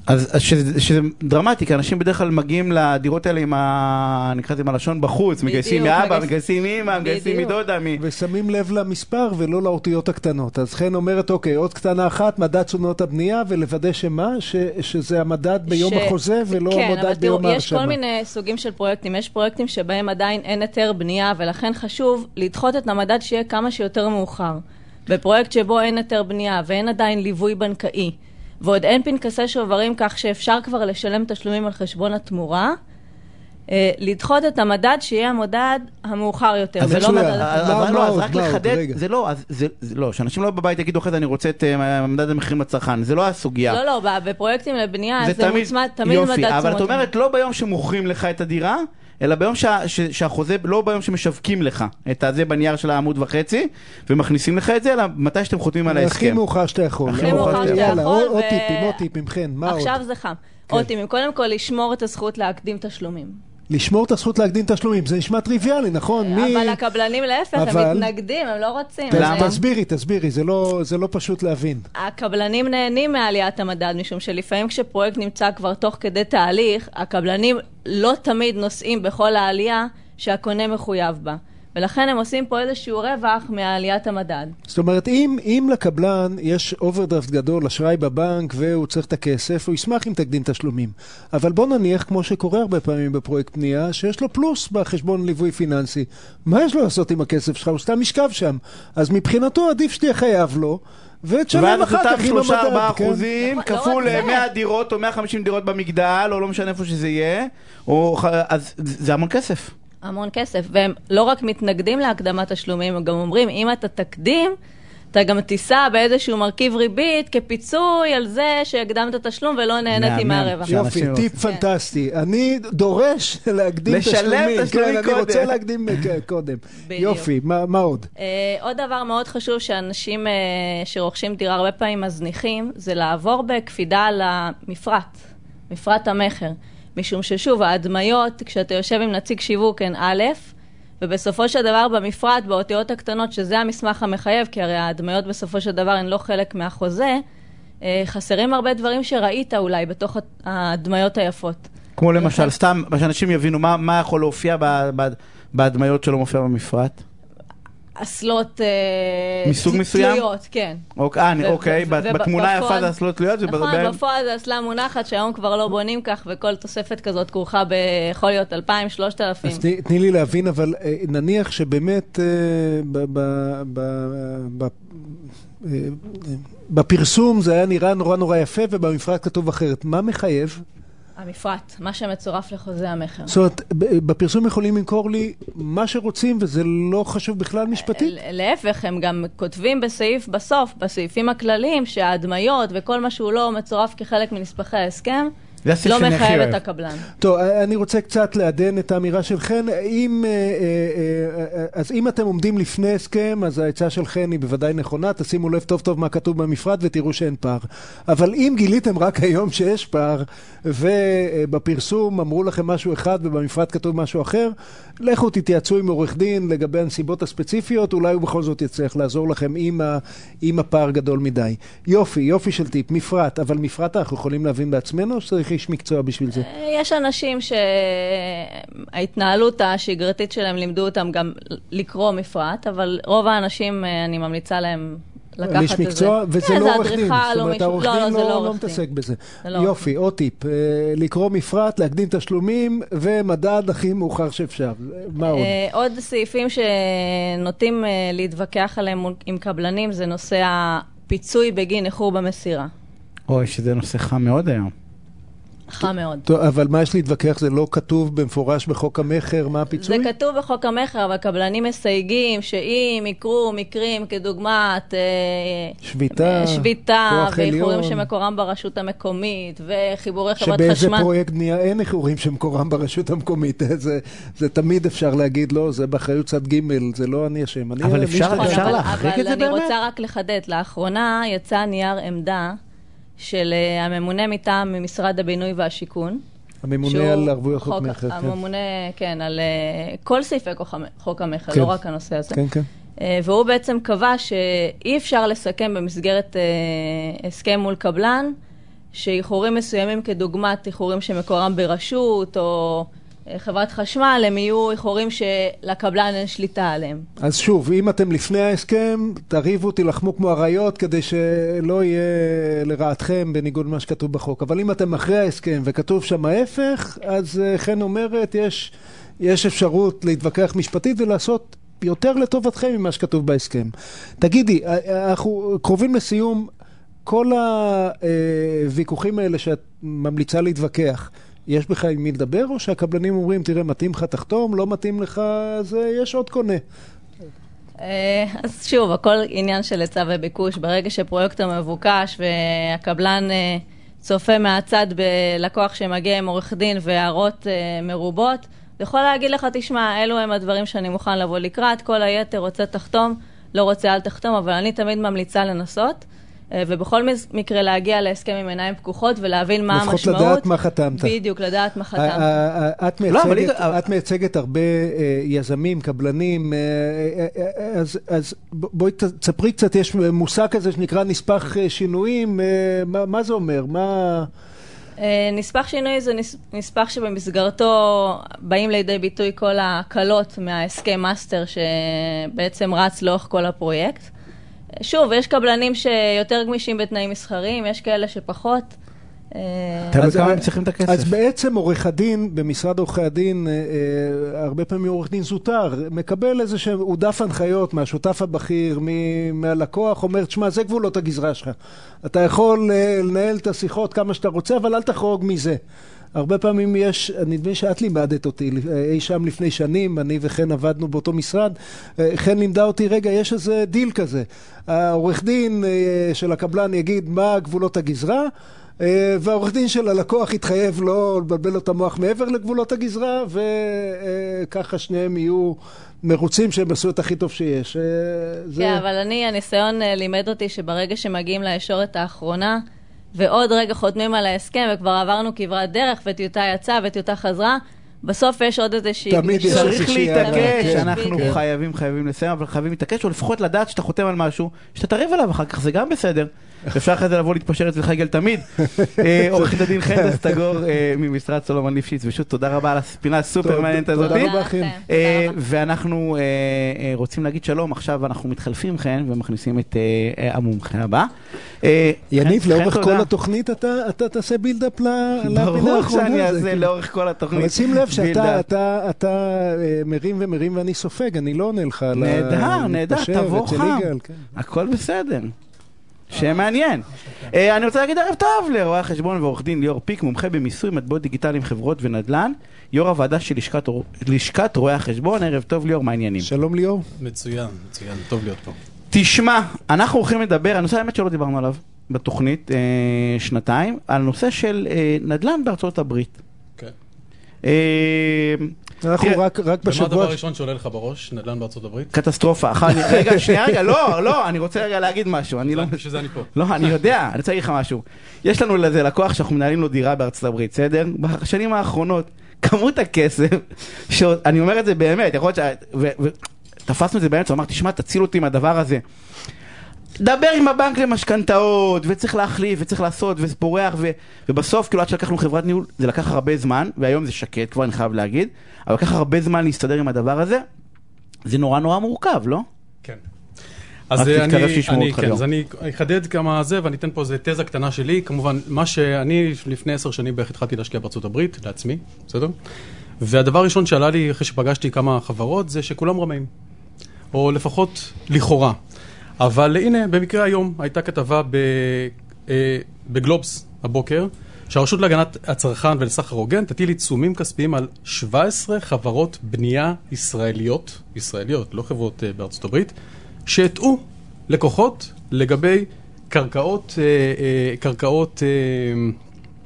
אז אז שזה, שזה דרמטי, כי אנשים בדרך כלל מגיעים לדירות האלה עם ה... נקרא לזה עם הלשון בחוץ, בדיוק, מגייסים מאבא, מגייס- מגייסים מאמא, מגייסים. מדודה, מ... ושמים לב למספר ולא לאותיות הקטנות. אז חן אומרת, אוקיי, עוד קטנה אחת, מדד תשומות הבנייה, ולוודא שמה? ש, שזה המדד ביום ש- החוזה ולא כן, אבל המדד ביום תראו, יש ההרשמה. כל מיני סוגים של פרויקטים. יש פרויקטים שבהם עדיין אין היתר בנייה, ולכן חשוב לדחות את המדד שיהיה כמה שיותר מאוחר. בפרויקט שבו אין היתר בנייה ואין עדיין ליווי בנקאי, ועוד אין פנקסי שוברים כך שאפשר כבר לשלם תשלומים על חשבון התמורה, אה, לדחות את המדד שיהיה המדד המאוחר יותר, אז ולא. מדד... אבל לא, אז? רק? לחדד, רגע. זה לא, אז זה, זה לא, שאנשים לא בבית יגידו אחרי זה אני רוצה את אה, מדד המחירים לצרכן, זה לא הסוגיה. לא, לא, בפרויקטים לבנייה זה זה מוצמד, תמיד מדד יופי, תשומות. אבל את. אומרת לא ביום שמוכרים לך את הדירה, אלא ביום שה, ש, שהחוזה, לא ביום שמשווקים לך את הזה בנייר של העמוד וחצי, ומכניסים לך את זה, אלא מתי שאתם חותמים על הכי ההסכם. מאוחר שאתה יכול. הכי מאוחר שאתה יכול, עוד עוד ו- טיפים, עוד טיפים, חן, מה עוד? עכשיו זה חם. כן. עוד טיפים, קודם כל לשמור את הזכות להקדים תשלומים. לשמור את הזכות להקדים תשלומים, זה נשמע טריוויאלי, נכון? מי- אבל הקבלנים להפך, אבל- הם מתנגדים, הם לא רוצים. זה- תסבירי, תסבירי, זה לא- זה לא פשוט להבין. הקבלנים נהנים מעליית המדד, משום שלפעמים כשפרויקט נמצא כבר תוך כדי תהליך, הקבלנים לא תמיד נושאים בכל העלייה שהקונה מחויב בה. ולכן הם עושים פה איזשהו רווח מעליית המדד. זאת אומרת, אם, אם לקבלן יש אוברדרפט גדול, אשראי בבנק, והוא צריך את הכסף, הוא ישמח אם תקדים תשלומים. אבל בוא נניח, כמו שקורה הרבה פעמים בפרויקט בנייה, שיש לו פלוס בחשבון ליווי פיננסי. מה יש לו לעשות עם הכסף שלך? הוא סתם ישכב שם. אז מבחינתו עדיף שתהיה חייב לו, ותשלם ואז אחר אותם כך עם המדד. 3-4 כן? אחוזים נכון, לא כפול זה. 100 דירות או 150 דירות במגדל, או לא משנה איפה שזה יהיה, או אז זה המון כסף. המון כסף, והם לא רק מתנגדים להקדמת תשלומים, הם גם אומרים, אם אתה תקדים, אתה גם תישא באיזשהו מרכיב ריבית כפיצוי על זה שהקדמת תשלום ולא נהניתי. מהרווח. יופי. טיפ פנטסטי. אני דורש להקדים לשלם תשלומים. תשלומים כן, אני קודם. רוצה להקדים אה, קודם. בדיוק. יופי, מה עוד? Uh, עוד דבר מאוד חשוב שאנשים uh, שרוכשים דירה הרבה פעמים מזניחים, זה לעבור בקפידה על המפרט, מפרט המכר. משום ששוב, ההדמיות, כשאתה יושב עם נציג שיווק הן א', ובסופו של דבר במפרט, באותיות הקטנות, שזה המסמך המחייב, כי הרי ההדמיות בסופו של דבר הן לא חלק מהחוזה, uh, חסרים הרבה דברים שראית אולי בתוך ההדמיות היפות. כמו למשל, סתם, שאנשים יבינו מה מה יכול להופיע בהדמיות שלא מופיע במפרט. אסלות אה, מסוג מסוים? תלויות, כן. אוקיי, אה, אוקיי, בתמונה היפה זה אסלות תלויות, נכון, בפועל זה אסלה מונחת שהיום כבר לא בונים כך, וכל תוספת כזאת כרוכה ב... יכול להיות 2,000, 3,000. אז תני- לי להבין, אבל אה, נניח שבאמת ב- ב- ב- ב- בפרסום זה היה נראה נורא נורא יפה, ובמפרט כתוב אחרת. מה מחייב? המפרט, מה שמצורף לחוזה המכר. זאת אומרת, בפרסום יכולים למכור לי מה שרוצים, וזה לא חשוב בכלל משפטית? להפך, הם גם כותבים בסעיף בסוף, בסעיפים הכלליים, שההדמיות וכל מה שהוא לא מצורף כחלק מנספחי ההסכם, זה הסעיף לא שאני הכי מחייב. את הקבלן. טוב, אני רוצה קצת לעדן את האמירה של חן. אם, אה, אה, אה, אז אם אתם עומדים לפני הסכם, אז העצה של חן היא בוודאי נכונה, תשימו לב טוב טוב מה כתוב במפרט ותראו שאין פער. אבל אם גיליתם רק היום שיש פער, ובפרסום אמרו לכם משהו אחד ובמפרט כתוב משהו אחר, לכו תתייעצו עם עורך דין לגבי הנסיבות הספציפיות, אולי הוא בכל זאת יצליח לעזור לכם אם, ה, אם הפער גדול מדי. יופי, יופי של טיפ, מפרט, אבל מפרט אנחנו יכולים להבין בעצמנו, שצריך איש מקצוע בשביל זה? יש אנשים שההתנהלות השגרתית שלהם לימדו אותם גם לקרוא מפרט, אבל רוב האנשים, אה, אני ממליצה להם לקחת איש את זה. מקצוע, וזה כן, לא עורך דין. זאת או אומרת, העורך לא, דין לא, זה לא, לא לא עורך מתעסק. בזה. זה לא יופי, עוד טיפ, אה, לקרוא מפרט, להקדים תשלומים, ומדד הכי מאוחר שאפשר. מה עוד? אה, עוד סעיפים שנוטים להתווכח עליהם עם קבלנים זה נושא הפיצוי בגין איחור במסירה. אוי, שזה נושא חם מאוד היום. חם מאוד. טוב, אבל מה יש להתווכח? זה לא כתוב במפורש בחוק המכר, מה זה הפיצוי? כתוב בחוק המכר, אבל קבלנים מסייגים שאם יקרו מקרים כדוגמת אה, שביתה, אה, שביתה כוח ואיחורים. שמקורם ברשות המקומית וחיבורי חברת שבאיזה חשמל. פרויקט בנייה אין איחורים שמקורם ברשות המקומית. [LAUGHS] זה, זה תמיד אפשר להגיד, לא, זה באחריות צד ג', זה לא אני אשם. אבל אני אפשר- אפשר להחריג את זה אבל אני באמת? רוצה רק לחדד, לאחרונה יצא נייר עמדה של אה, הממונה מטעם משרד הבינוי והשיכון. הממונה על ערבויות חוק חוק- מכר. כן. הממונה, כן, על אה, כל סעיפי חוק המ- חוק המכר, כן. לא רק הנושא הזה. כן, כן. אה, והוא בעצם קבע שאי אפשר לסכם במסגרת אה, הסכם מול קבלן, שאיחורים מסוימים כדוגמת איחורים שמקורם ברשות או חברת חשמל, הם יהיו איחורים שלקבלן אין שליטה עליהם. אז שוב, אם אתם לפני ההסכם, תריבו, תילחמו כמו אריות, כדי שלא יהיה לרעתכם בניגוד למה שכתוב בחוק. אבל אם אתם אחרי ההסכם וכתוב שם ההפך, אז אה, חן אומרת, יש, יש אפשרות להתווכח משפטית ולעשות יותר לטובתכם ממה שכתוב בהסכם. תגידי, אה, אנחנו קרובים לסיום, כל הוויכוחים האלה שאת ממליצה להתווכח, יש בכלל עם מי לדבר, או שהקבלנים אומרים, תראה, מתאים לך, תחתום, לא מתאים לך, אז אה, יש עוד קונה. אה, אז שוב, הכל עניין של היצע וביקוש. ברגע שפרויקטור מבוקש והקבלן אה, צופה מהצד בלקוח שמגיע עם עורך דין והערות מרובות, יכול להגיד לך, תשמע, אלו הם הדברים שאני מוכן לבוא לקראת, כל היתר רוצה תחתום, לא רוצה אל תחתום, אבל אני תמיד ממליצה לנסות. אה, ובכל מקרה להגיע להסכם עם עיניים פקוחות ולהבין מה לפחות המשמעות. לדעת מה חתמת. בדיוק, לדעת מה חתמת. ה- ה- את לא, מייצגת, את מייצגת הרבה אה, יזמים, קבלנים, אה, אה, אה, אז, בואי תספרי קצת, יש מושג כזה שנקרא נספח אה, שינויים, אה, מה, מה זה אומר? מה... אה, נספח שינוי זה נס- נספח שבמסגרתו באים לידי ביטוי כל ההקלות מההסכם master שבעצם רץ לאורך כל הפרויקט. אה, שוב, יש קבלנים שיותר גמישים בתנאים מסחריים, יש כאלה שפחות. אה, אז- כמה הם צריכים את הכסף. אז בעצם עורך הדין במשרד עורכי הדין, אה, אה, הרבה פעמים עורך דין זוטר, מקבל איזה שהם, הוא דף הנחיות מהשותף הבכיר, מהלקוח, אומר, תשמע, זה גבולות הגזרה שלך. אתה יכול אה, לנהל את השיחות כמה שאתה רוצה, אבל אל תחרוג מזה. הרבה פעמים יש, נדמה לי שאת לימדת אותי אה, אי שם לפני שנים, אני וחן עבדנו באותו משרד, אה, חן לימדה אותי, רגע, יש איזה דיל כזה. העורך דין אה, של הקבלן יגיד מה גבולות הגזרה, והעורך דין של הלקוח יתחייב לא לבלבל לו את המוח מעבר לגבולות הגזרה, וככה שניהם יהיו מרוצים שהם עשו את הכי טוב שיש. אה, זה- כן, אבל אני, הניסיון לימד אותי שברגע שמגיעים לישורת האחרונה, ועוד רגע חותמים על ההסכם, וכבר עברנו כברת דרך, וטיוטה יצאה וטיוטה חזרה, בסוף יש עוד איזושהי... תמיד יש. צריך להתעקש, הערה, אנחנו כן. חייבים, חייבים לסיים, אבל חייבים להתעקש, או לפחות לדעת שאתה חותם על משהו, שאתה תריב עליו אחר כך, זה גם בסדר. אפשר אחרי זה לבוא להתפשר אצלך יגאל תמיד. אה, [LAUGHS] עורכת הדין חן דסטגור אה, ממשרד סולומון ליפשיץ, ושוב תודה רבה על הפינה הסופר מעניינת תודה הזאת. רבה, חן. אה, תודה רבה. ואנחנו אה, אה, רוצים להגיד שלום, עכשיו אנחנו מתחלפים חן ומכניסים את המומחה הבא. יניב, חן, לאורך חן, כל. התוכנית אתה, אתה תעשה build-up ל- לפינה ברור האחרונה. שאני זה אעשה כאילו- לאורך כל התוכנית. אבל שים לב שאתה build-up. אתה, אתה, מרים ומרים ואני סופג, אני לא עונה לך על ה- נהדר, נהדר, תבוא חם. כן. הכל בסדר. שיהיה מעניין. אה, אני רוצה להגיד ערב טוב לרואה החשבון ועורך דין ליאור פיק, מומחה במיסוי מטבעות דיגיטליים, חברות ונדל"ן, יו"ר הוועדה של לשכת רוא- לשכת רואי החשבון. ערב טוב ליאור, מה העניינים? שלום ליאור. מצוין, מצוין, טוב להיות פה. תשמע, אנחנו הולכים לדבר, הנושא האמת שלא דיברנו עליו בתוכנית אה, שנתיים, על נושא של אה, נדל"ן בארצות הברית. כן. אה, אנחנו רק, רק ומה הדבר בשבוע... הראשון שעולה לך בראש? נדל"ן בארצות הברית? קטסטרופה. [LAUGHS] רגע, שנייה, רגע, לא, לא, אני רוצה רגע להגיד משהו. אני לא... בשביל זה אני פה. לא, אני יודע, אני רוצה להגיד לך משהו. יש לנו לזה לקוח שאנחנו מנהלים לו דירה בארצות הברית, בסדר? בשנים האחרונות, כמות הכסף, שאני אומר את זה באמת, יכול להיות ש... תפסנו את זה באמצע, הוא אמר, תשמע, תציל אותי מהדבר הזה. דבר עם הבנק למשכנתאות, וצריך להחליף, וצריך לעשות, וזה פורח, ו... ובסוף, כאילו, עד שלקחנו חברת ניהול, זה לקח הרבה זמן, והיום זה שקט, כבר אני חייב להגיד, אבל לקח הרבה זמן להסתדר עם הדבר הזה. זה נורא נורא מורכב, לא? כן. אז אה, אני, אני, כן. אז אני אחדד כמה זה, ואני אתן פה איזה תזה קטנה שלי. כמובן, מה שאני לפני עשר שנים בערך התחלתי להשקיע בארצות הברית, לעצמי, בסדר? והדבר הראשון שעלה לי אחרי שפגשתי כמה חברות, זה שכולם רמאים. או לפחות לכאורה. אבל הנה, במקרה היום הייתה כתבה ב, אה, בגלובס הבוקר, שהרשות להגנת הצרכן ולסחר הוגן תטיל עיצומים כספיים על 17 חברות בנייה ישראליות, ישראליות, לא חברות אה, בארצות הברית, שהטעו לקוחות לגבי קרקעות, אה, קרקעות,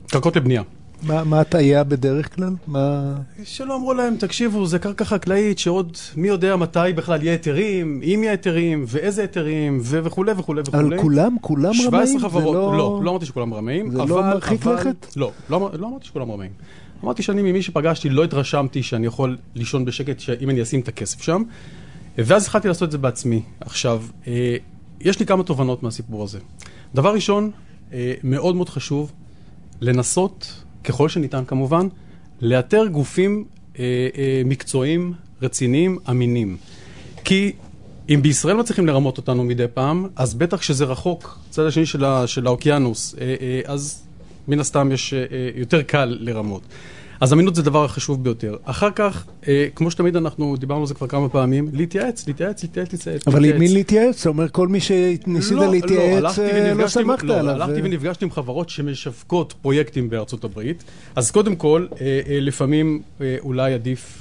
קרקעות לבנייה. מה מה הטעיה בדרך כלל? מה... שלא אמרו להם, תקשיבו, זה קרקע חקלאית שעוד מי יודע מתי בכלל יהיה היתרים, אם יהיה היתרים, ואיזה היתרים, וכולי וכולי וכולי. אבל כולם, כולם 17 רמאים? זה חברות, לא... לא, לא אמרתי שכולם רמאים, זה אבל... לא מרחיק אבל- לכת? לא, לא, לא אמרתי שכולם רמאים. אמרתי שאני ממי שפגשתי לא התרשמתי שאני יכול לישון בשקט שאם אני אשים את הכסף שם, ואז התחלתי לעשות את זה בעצמי. עכשיו, אה, יש לי כמה תובנות מהסיפור הזה. דבר ראשון, אה, מאוד מאוד חשוב לנסות, ככל שניתן כמובן, לאתר גופים אה, אה, מקצועיים, רציניים, אמינים. כי אם בישראל מצליחים לרמות אותנו מדי פעם, אז בטח שזה רחוק, צד השני של, ה, של האוקיינוס, אה, אה, אז מן הסתם יש אה, אה, יותר קל לרמות. אז אמינות זה הדבר החשוב ביותר. אחר כך, אה, כמו שתמיד אנחנו דיברנו על זה כבר כמה פעמים, להתייעץ, להתייעץ, להתייעץ, להתייעץ. אבל עם להתייעץ. מי להתייעץ? אתה אומר, כל מי שניסית לא, להתייעץ, הלכתי אה, לא סמכת לא, עליו. הלכתי אה. ונפגשתי עם חברות שמשווקות פרויקטים בארצות הברית, אז קודם כל, אה, אה, לפעמים אה, אולי עדיף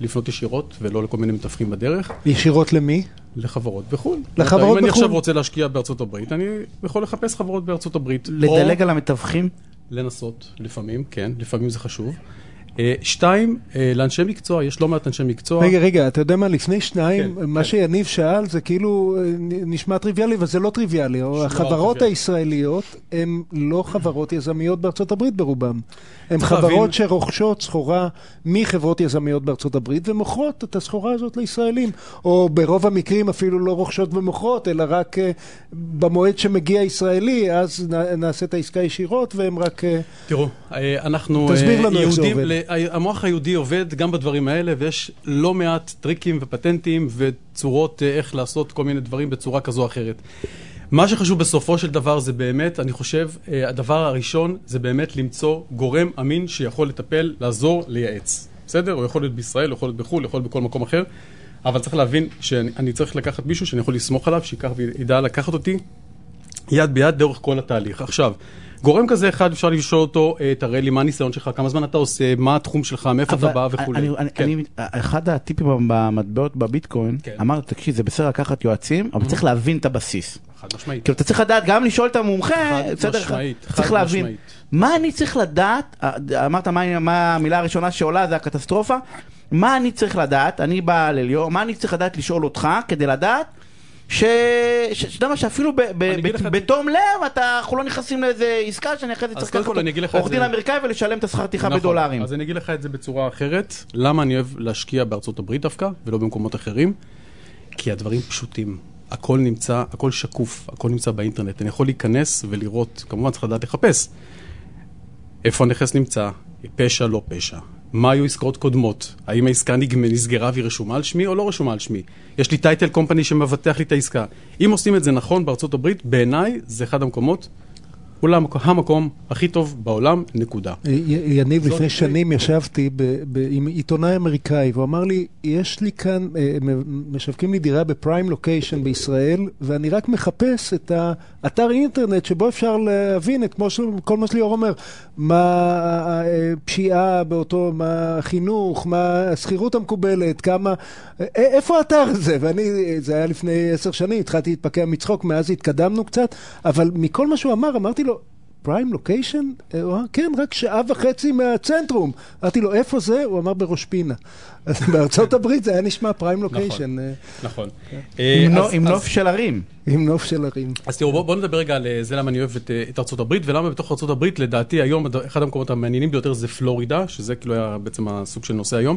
לפנות ישירות ולא לכל מיני מתווכים בדרך, ישירות למי? לחברות בחו"ל. לחברות אם אני בחו"ל. עכשיו רוצה להשקיע בארצות הברית, אני יכול לחפש חברות בארצות הברית. לדלג או על המתווכים? לנסות, לפעמים, כן, לפעמים זה חשוב. אה, שתיים, אה, לאנשי מקצוע, יש לא מעט אנשי מקצוע. רגע, רגע, אתה יודע מה, לפני שניים, כן, מה כן. שיניב שאל זה כאילו אה, נשמע טריוויאלי, אבל זה לא טריוויאלי. החברות טריוויאלי. הישראליות הן לא חברות יזמיות בארצות הברית ברובן. הן חברות להבין- שרוכשות סחורה מחברות יזמיות בארצות הברית ומוכרות את הסחורה הזאת לישראלים. או ברוב המקרים אפילו לא רוכשות ומוכרות, אלא רק במועד שמגיע ישראלי, אז נעשה את העסקה ישירות, והם רק... תראו, אנחנו תסביר לנו איך זה עובד. המוח היהודי עובד גם בדברים האלה, ויש לא מעט טריקים ופטנטים וצורות אה, איך לעשות כל מיני דברים בצורה כזו או אחרת. מה שחשוב בסופו של דבר זה באמת, אני חושב, אה, הדבר הראשון זה באמת למצוא גורם אמין שיכול לטפל, לעזור, לייעץ. בסדר? הוא יכול להיות בישראל, הוא יכול להיות בחו"ל, הוא יכול להיות בכל מקום אחר, אבל צריך להבין שאני אני צריך לקחת מישהו שאני יכול לסמוך עליו, שייקח וידע לקחת אותי יד ביד לאורך כל התהליך. עכשיו, גורם כזה אחד, אפשר לשאול אותו, אה, תראה לי מה הניסיון שלך, כמה זמן אתה עושה, מה התחום שלך, מאיפה אתה בא וכולי. אני, כן. אני, אחד הטיפים במטבעות בביטקוין, כן. אמר, תקשיב, זה בסדר לקחת יועצים, אבל צריך להבין את הבסיס. חד משמעית. כאילו, אתה צריך לדעת גם לשאול את המומחה, חד בסדר? משמעית, צריך חד להבין. משמעית. מה אני צריך לדעת, אה, אמרת מה, מה המילה הראשונה שעולה זה הקטסטרופה, מה אני צריך לדעת, אני בא לליאור, מה אני צריך לדעת לשאול אותך כדי לדעת שאתה יודע שאפילו בתום לב, אתה, אנחנו לא נכנסים לאיזה עסקה שאני אחרי זה צריך לקחת עורך דין אמריקאי ולשלם את השכר טרחה נכון. בדולרים. אז אני אגיד לך את זה בצורה אחרת. למה אני אוהב להשקיע בארצות הברית דווקא, ולא במקומות אחרים? כי הדברים פשוטים. הכל נמצא, הכל שקוף, הכל נמצא באינטרנט. אני יכול להיכנס ולראות, כמובן צריך לדעת לחפש. איפה הנכס נמצא, פשע, לא פשע. מה היו עסקאות קודמות? האם העסקה נסגרה והיא רשומה על שמי או לא רשומה על שמי? יש לי טייטל קומפני שמבטח לי את העסקה. אם עושים את זה נכון בארצות הברית, בעיניי זה אחד המקומות, אולי המקום, הכי טוב בעולם, נקודה. יניב, לפני. שנים ישבתי עם עיתונאי אמריקאי, והוא אמר לי, יש לי כאן, אה, משווקים לי דירה בפריים לוקיישן בישראל, ואני רק מחפש את האתר אינטרנט שבו אפשר להבין את כל מה שליאור אומר, מה הפשיעה באותו, מה החינוך, מה השכירות המקובלת, כמה, א- איפה האתר הזה? ואני, זה היה לפני עשר שנים, התחלתי להתפקע מצחוק, מאז התקדמנו קצת, אבל מכל מה שהוא אמר, אמרתי לו, פריים לוקיישן? הוא אמר, כן, רק שעה וחצי מהצנטרום. אמרתי לו, איפה זה? הוא אמר, בראש פינה. אז בארצות הברית זה היה נשמע פריים לוקיישן, נכון. עם נוף של ערים. עם נוף של ערים. אז תראו, בואו בוא נדבר רגע על אה, זה למה אני אוהב את, אה, את ארצות הברית, ולמה בתוך ארצות הברית, לדעתי היום, אחד המקומות המעניינים ביותר זה פלורידה, שזה כאילו היה בעצם הסוג של נושא היום.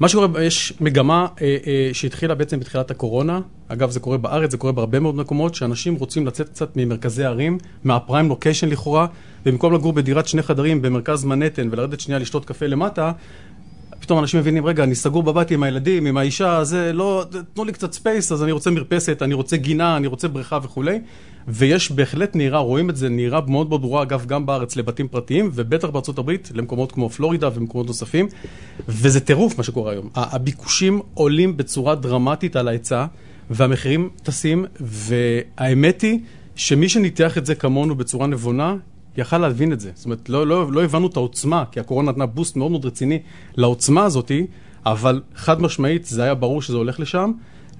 מה שקורה, יש מגמה אה, אה, שהתחילה בעצם בתחילת הקורונה, אגב זה קורה בארץ, זה קורה בהרבה מאוד מקומות, שאנשים רוצים לצאת קצת ממרכזי הערים, מהפריים לוקיישן לכאורה, ובמקום לגור בדירת שני חדרים במרכז מנהטן ולרדת שנייה לשתות קפה למטה, פתאום אנשים מבינים, רגע, אני סגור בבית עם הילדים, עם האישה, זה לא, תנו לי קצת space, אז אני רוצה מרפסת, אני רוצה גינה, אני רוצה בריכה וכולי. ויש בהחלט נהירה, רואים את זה, נהירה מאוד מאוד ברורה, אגב, גם בארץ לבתים פרטיים, ובטח בארצות הברית, למקומות כמו פלורידה ומקומות נוספים. וזה טירוף מה שקורה היום. הביקושים עולים בצורה דרמטית על ההיצע, והמחירים טסים, והאמת היא שמי שניתח את זה כמונו בצורה נבונה, יכל להבין את זה. זאת אומרת, לא, לא, לא הבנו את העוצמה, כי הקורונה נתנה boost מאוד מאוד רציני לעוצמה הזאתי, אבל חד משמעית זה היה ברור שזה הולך לשם,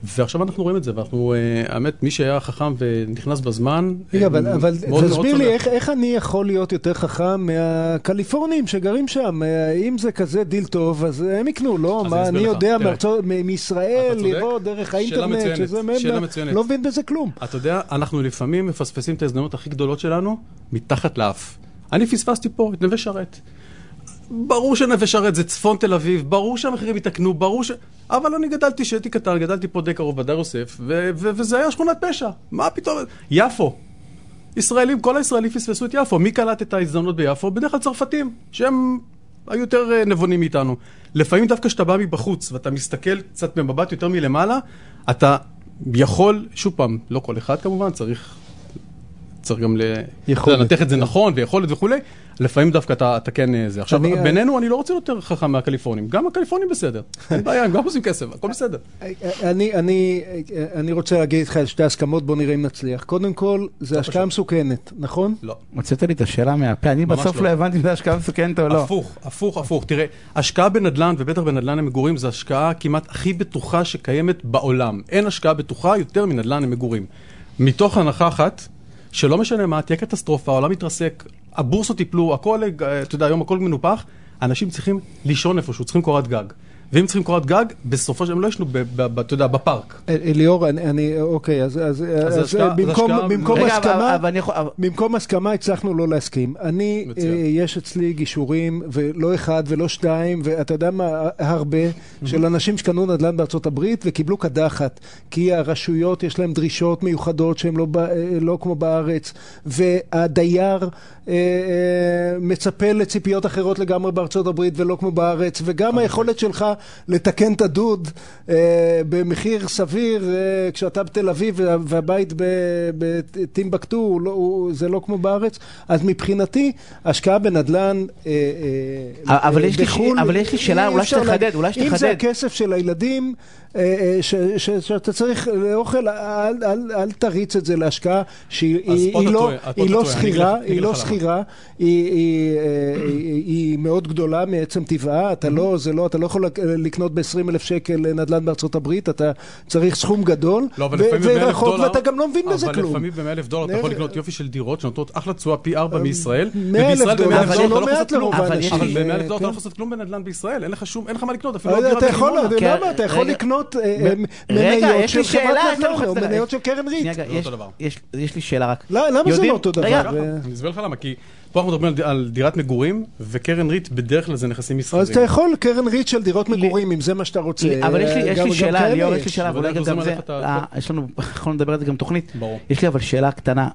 ועכשיו אנחנו רואים את זה, ואנחנו, אה, האמת, מי שהיה חכם ונכנס בזמן, רגע, אה, אבל, אבל מאוד תסביר לי. איך, איך אני יכול להיות יותר חכם מהקליפורנים שגרים שם? אה, אם זה כזה דיל טוב, אז הם יקנו, לא? מה, אני יודע. מארצות, מישראל. לראות דרך האינטרנט, שזה מהם. לא מבין בזה כלום. אתה יודע, אנחנו לפעמים מפספסים את ההזדמנות הכי גדולות שלנו מתחת לאף. אני פספסתי פה את נווה שרת. ברור שנווה שרת זה צפון תל אביב, ברור שהמחירים יתקנו, ברור ש... אבל אני גדלתי, כשהייתי קטן, גדלתי פה די קרוב בדר יוסף, ו- ו- וזה היה שכונת פשע. מה פתאום? יפו. ישראלים, כל הישראלים פספסו את יפו. מי קלט את ההזדמנות ביפו? בדרך כלל צרפתים, שהם היו יותר אה, נבונים מאיתנו. לפעמים דווקא כשאתה בא מבחוץ ואתה מסתכל קצת במבט יותר מלמעלה, אתה יכול, שוב פעם, לא כל אחד כמובן, צריך צריך גם. לנתח את זה נכון, ויכולת וכולי, לפעמים דווקא אתה אתה כן אה, זה. עכשיו, אני- בינינו אני לא רוצה יותר חכם מהקליפורנים, גם הקליפורנים בסדר, [LAUGHS] אין בעיה, הם גם עושים כסף, הכל בסדר. אני, אני, אני רוצה להגיד איתך על שתי הסכמות, בוא נראה אם נצליח. קודם כל, זה השקעה מסוכנת, נכון? לא. הוצאת לי את השאלה מהפה, אני בסוף לא. לא הבנתי אם זה השקעה מסוכנת או לא. הפוך, הפוך, הפוך. תראה, השקעה בנדל"ן, ובטח בנדל"ן למגורים, זו השקעה כמעט הכי בטוחה שקיימת בעולם. אין השקעה בטוחה יותר מנדל"ן למגורים. מתוך הנחה אחת, שלא משנה מה, תהיה קטסטרופה, העולם יתרסק, הבורסות ייפלו, הכל, אה, אתה יודע, היום הכל מנופח, אנשים צריכים לישון איפשהו, צריכים קורת גג. ואם צריכים קורת גג, בסופו של דבר הם לא ישנו, אתה יודע, בפארק. אל- אליאור, אני, אני, אוקיי, אז, במקום, הסכמה, במקום הסכמה הצלחנו לא להסכים. אני. אה, יש אצלי גישורים, ולא אחד ולא שתיים, ואתה יודע מה, הרבה, של אנשים שקנו נדל"ן בארצות הברית וקיבלו קדחת, כי הרשויות יש להם דרישות מיוחדות שהן לא, אה, לא כמו בארץ, והדייר אה, אה, מצפה לציפיות אחרות לגמרי בארצות הברית ולא כמו בארץ, וגם היכולת שלך לתקן את הדוד אה, במחיר סביר אה, כשאתה בתל אביב וה- והבית בטימבקטו, לא- זה לא כמו בארץ. אז מבחינתי, השקעה בנדל"ן אה, אה, אבל יש לי בחו"ל, אבל יש לי שאלה, אולי שתחדד, אולי אם זה שתחדד. הכסף של הילדים, אה, אה, שאתה צריך לאוכל, אל- תריץ את זה להשקעה שהיא לא- טועה, פה היא לא שכירה, אני היא לא. שכירה, היא- היא, אה, היא- מאוד גדולה מעצם טבעה, אתה לא, זה לא, אתה לא יכול לק- לקנות ב-20 אלף שקל נדל"ן בארצות הברית, אתה צריך סכום גדול, לא, אבל ו- לפעמים ב-100,000 ורחוק, דולר, ואתה גם לא מבין בזה אבל כלום. לפעמים ב-100 אלף דולר אתה יכול לקנות יופי של דירות שנותנות אחלה תשואה פי ארבע מישראל, 100,000 ובישראל דולר, ב-100,000 אבל דולר זה אתה לא לא יכול לעשות כלום. אבל. אבל ב-100 אלף אה, דולר אתה כן. לא יכול לעשות כלום בנדל"ן בישראל, אין לך שום, אין לך מה לקנות, אפילו לא אבל אתה יכול, בדימונה. אתה כן, יכול. לקנות אה, אה, מניות יש לי של חברת נדל"ן, או. מניות של קרן ריט. יש- לי שאלה רק. לא, למה זה לא אותו דבר? אני אסביר לך למה, כי פה אנחנו מדברים על דירת מגורים, וקרן ריט בדרך כלל זה נכסים מסחריים. אז אתה יכול קרן ריט של דירות מגורים, אם זה מה שאתה רוצה. אבל יש לי, יש גם- לי גם שאלה, ליאור, יש לי שאלה, ואולי גם זה, אה, יש לנו, יכולנו לדבר על זה גם תוכנית. ברור. יש לי אבל שאלה קטנה.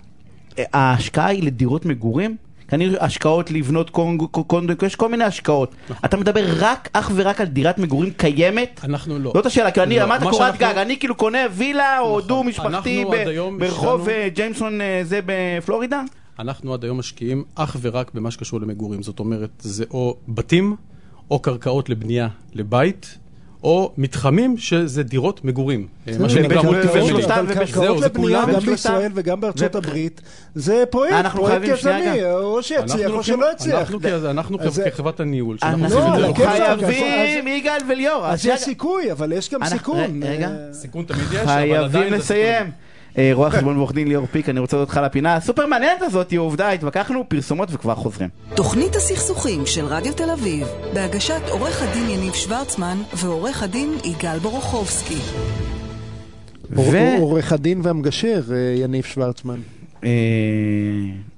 אה, ההשקעה היא לדירות מגורים? כנראה השקעות לבנות קונדו, יש כל מיני השקעות. אתה מדבר רק, אך ורק על דירת מגורים קיימת? אנחנו לא. זאת השאלה, כי אני, לא, אמרת מה קורת גג, אני כאילו קונה וילה או נכון. דו משפחתי ברחוב אה, ג'יימסון זה בפלורידה? אנחנו עד היום משקיעים אך ורק במה שקשור למגורים. זאת אומרת, זה או בתים, או קרקעות לבנייה לבית, או מתחמים שזה דירות מגורים. אה, מה שנקרא ובשלושתם multi-family. ובשלושתם אבל ובשלושתם. קרקעות זהו, זה לבנייה כולם. גם. בישראל וגם בארצות הברית, זה פרויקט, אנחנו פרויקט חייבים, יזמי. או שיצליח אנחנו או שלא יצליח. אנחנו כחברת הניהול, שאנחנו אנחנו עושים את זה לא, לא כן. חייבים, יגאל וליאור. אז יש סיכוי, אבל יש גם אנחנו- סיכון. רגע. סיכון תמיד יש, אבל עדיין חייבים זה לסיים. סיכון. אה, רואה חשבון ועורך דין ליאור פיק, אני רוצה להודות לך לפינה הסופר מעניינת הזאת, עובדה, התווכחנו, פרסומות וכבר חוזרים. תוכנית הסכסוכים של רדיו תל אביב, בהגשת עורך הדין יניב שוורצמן ועורך הדין יגאל בורוכובסקי. עורך הדין והמגשר, אה, יניב שוורצמן. אה,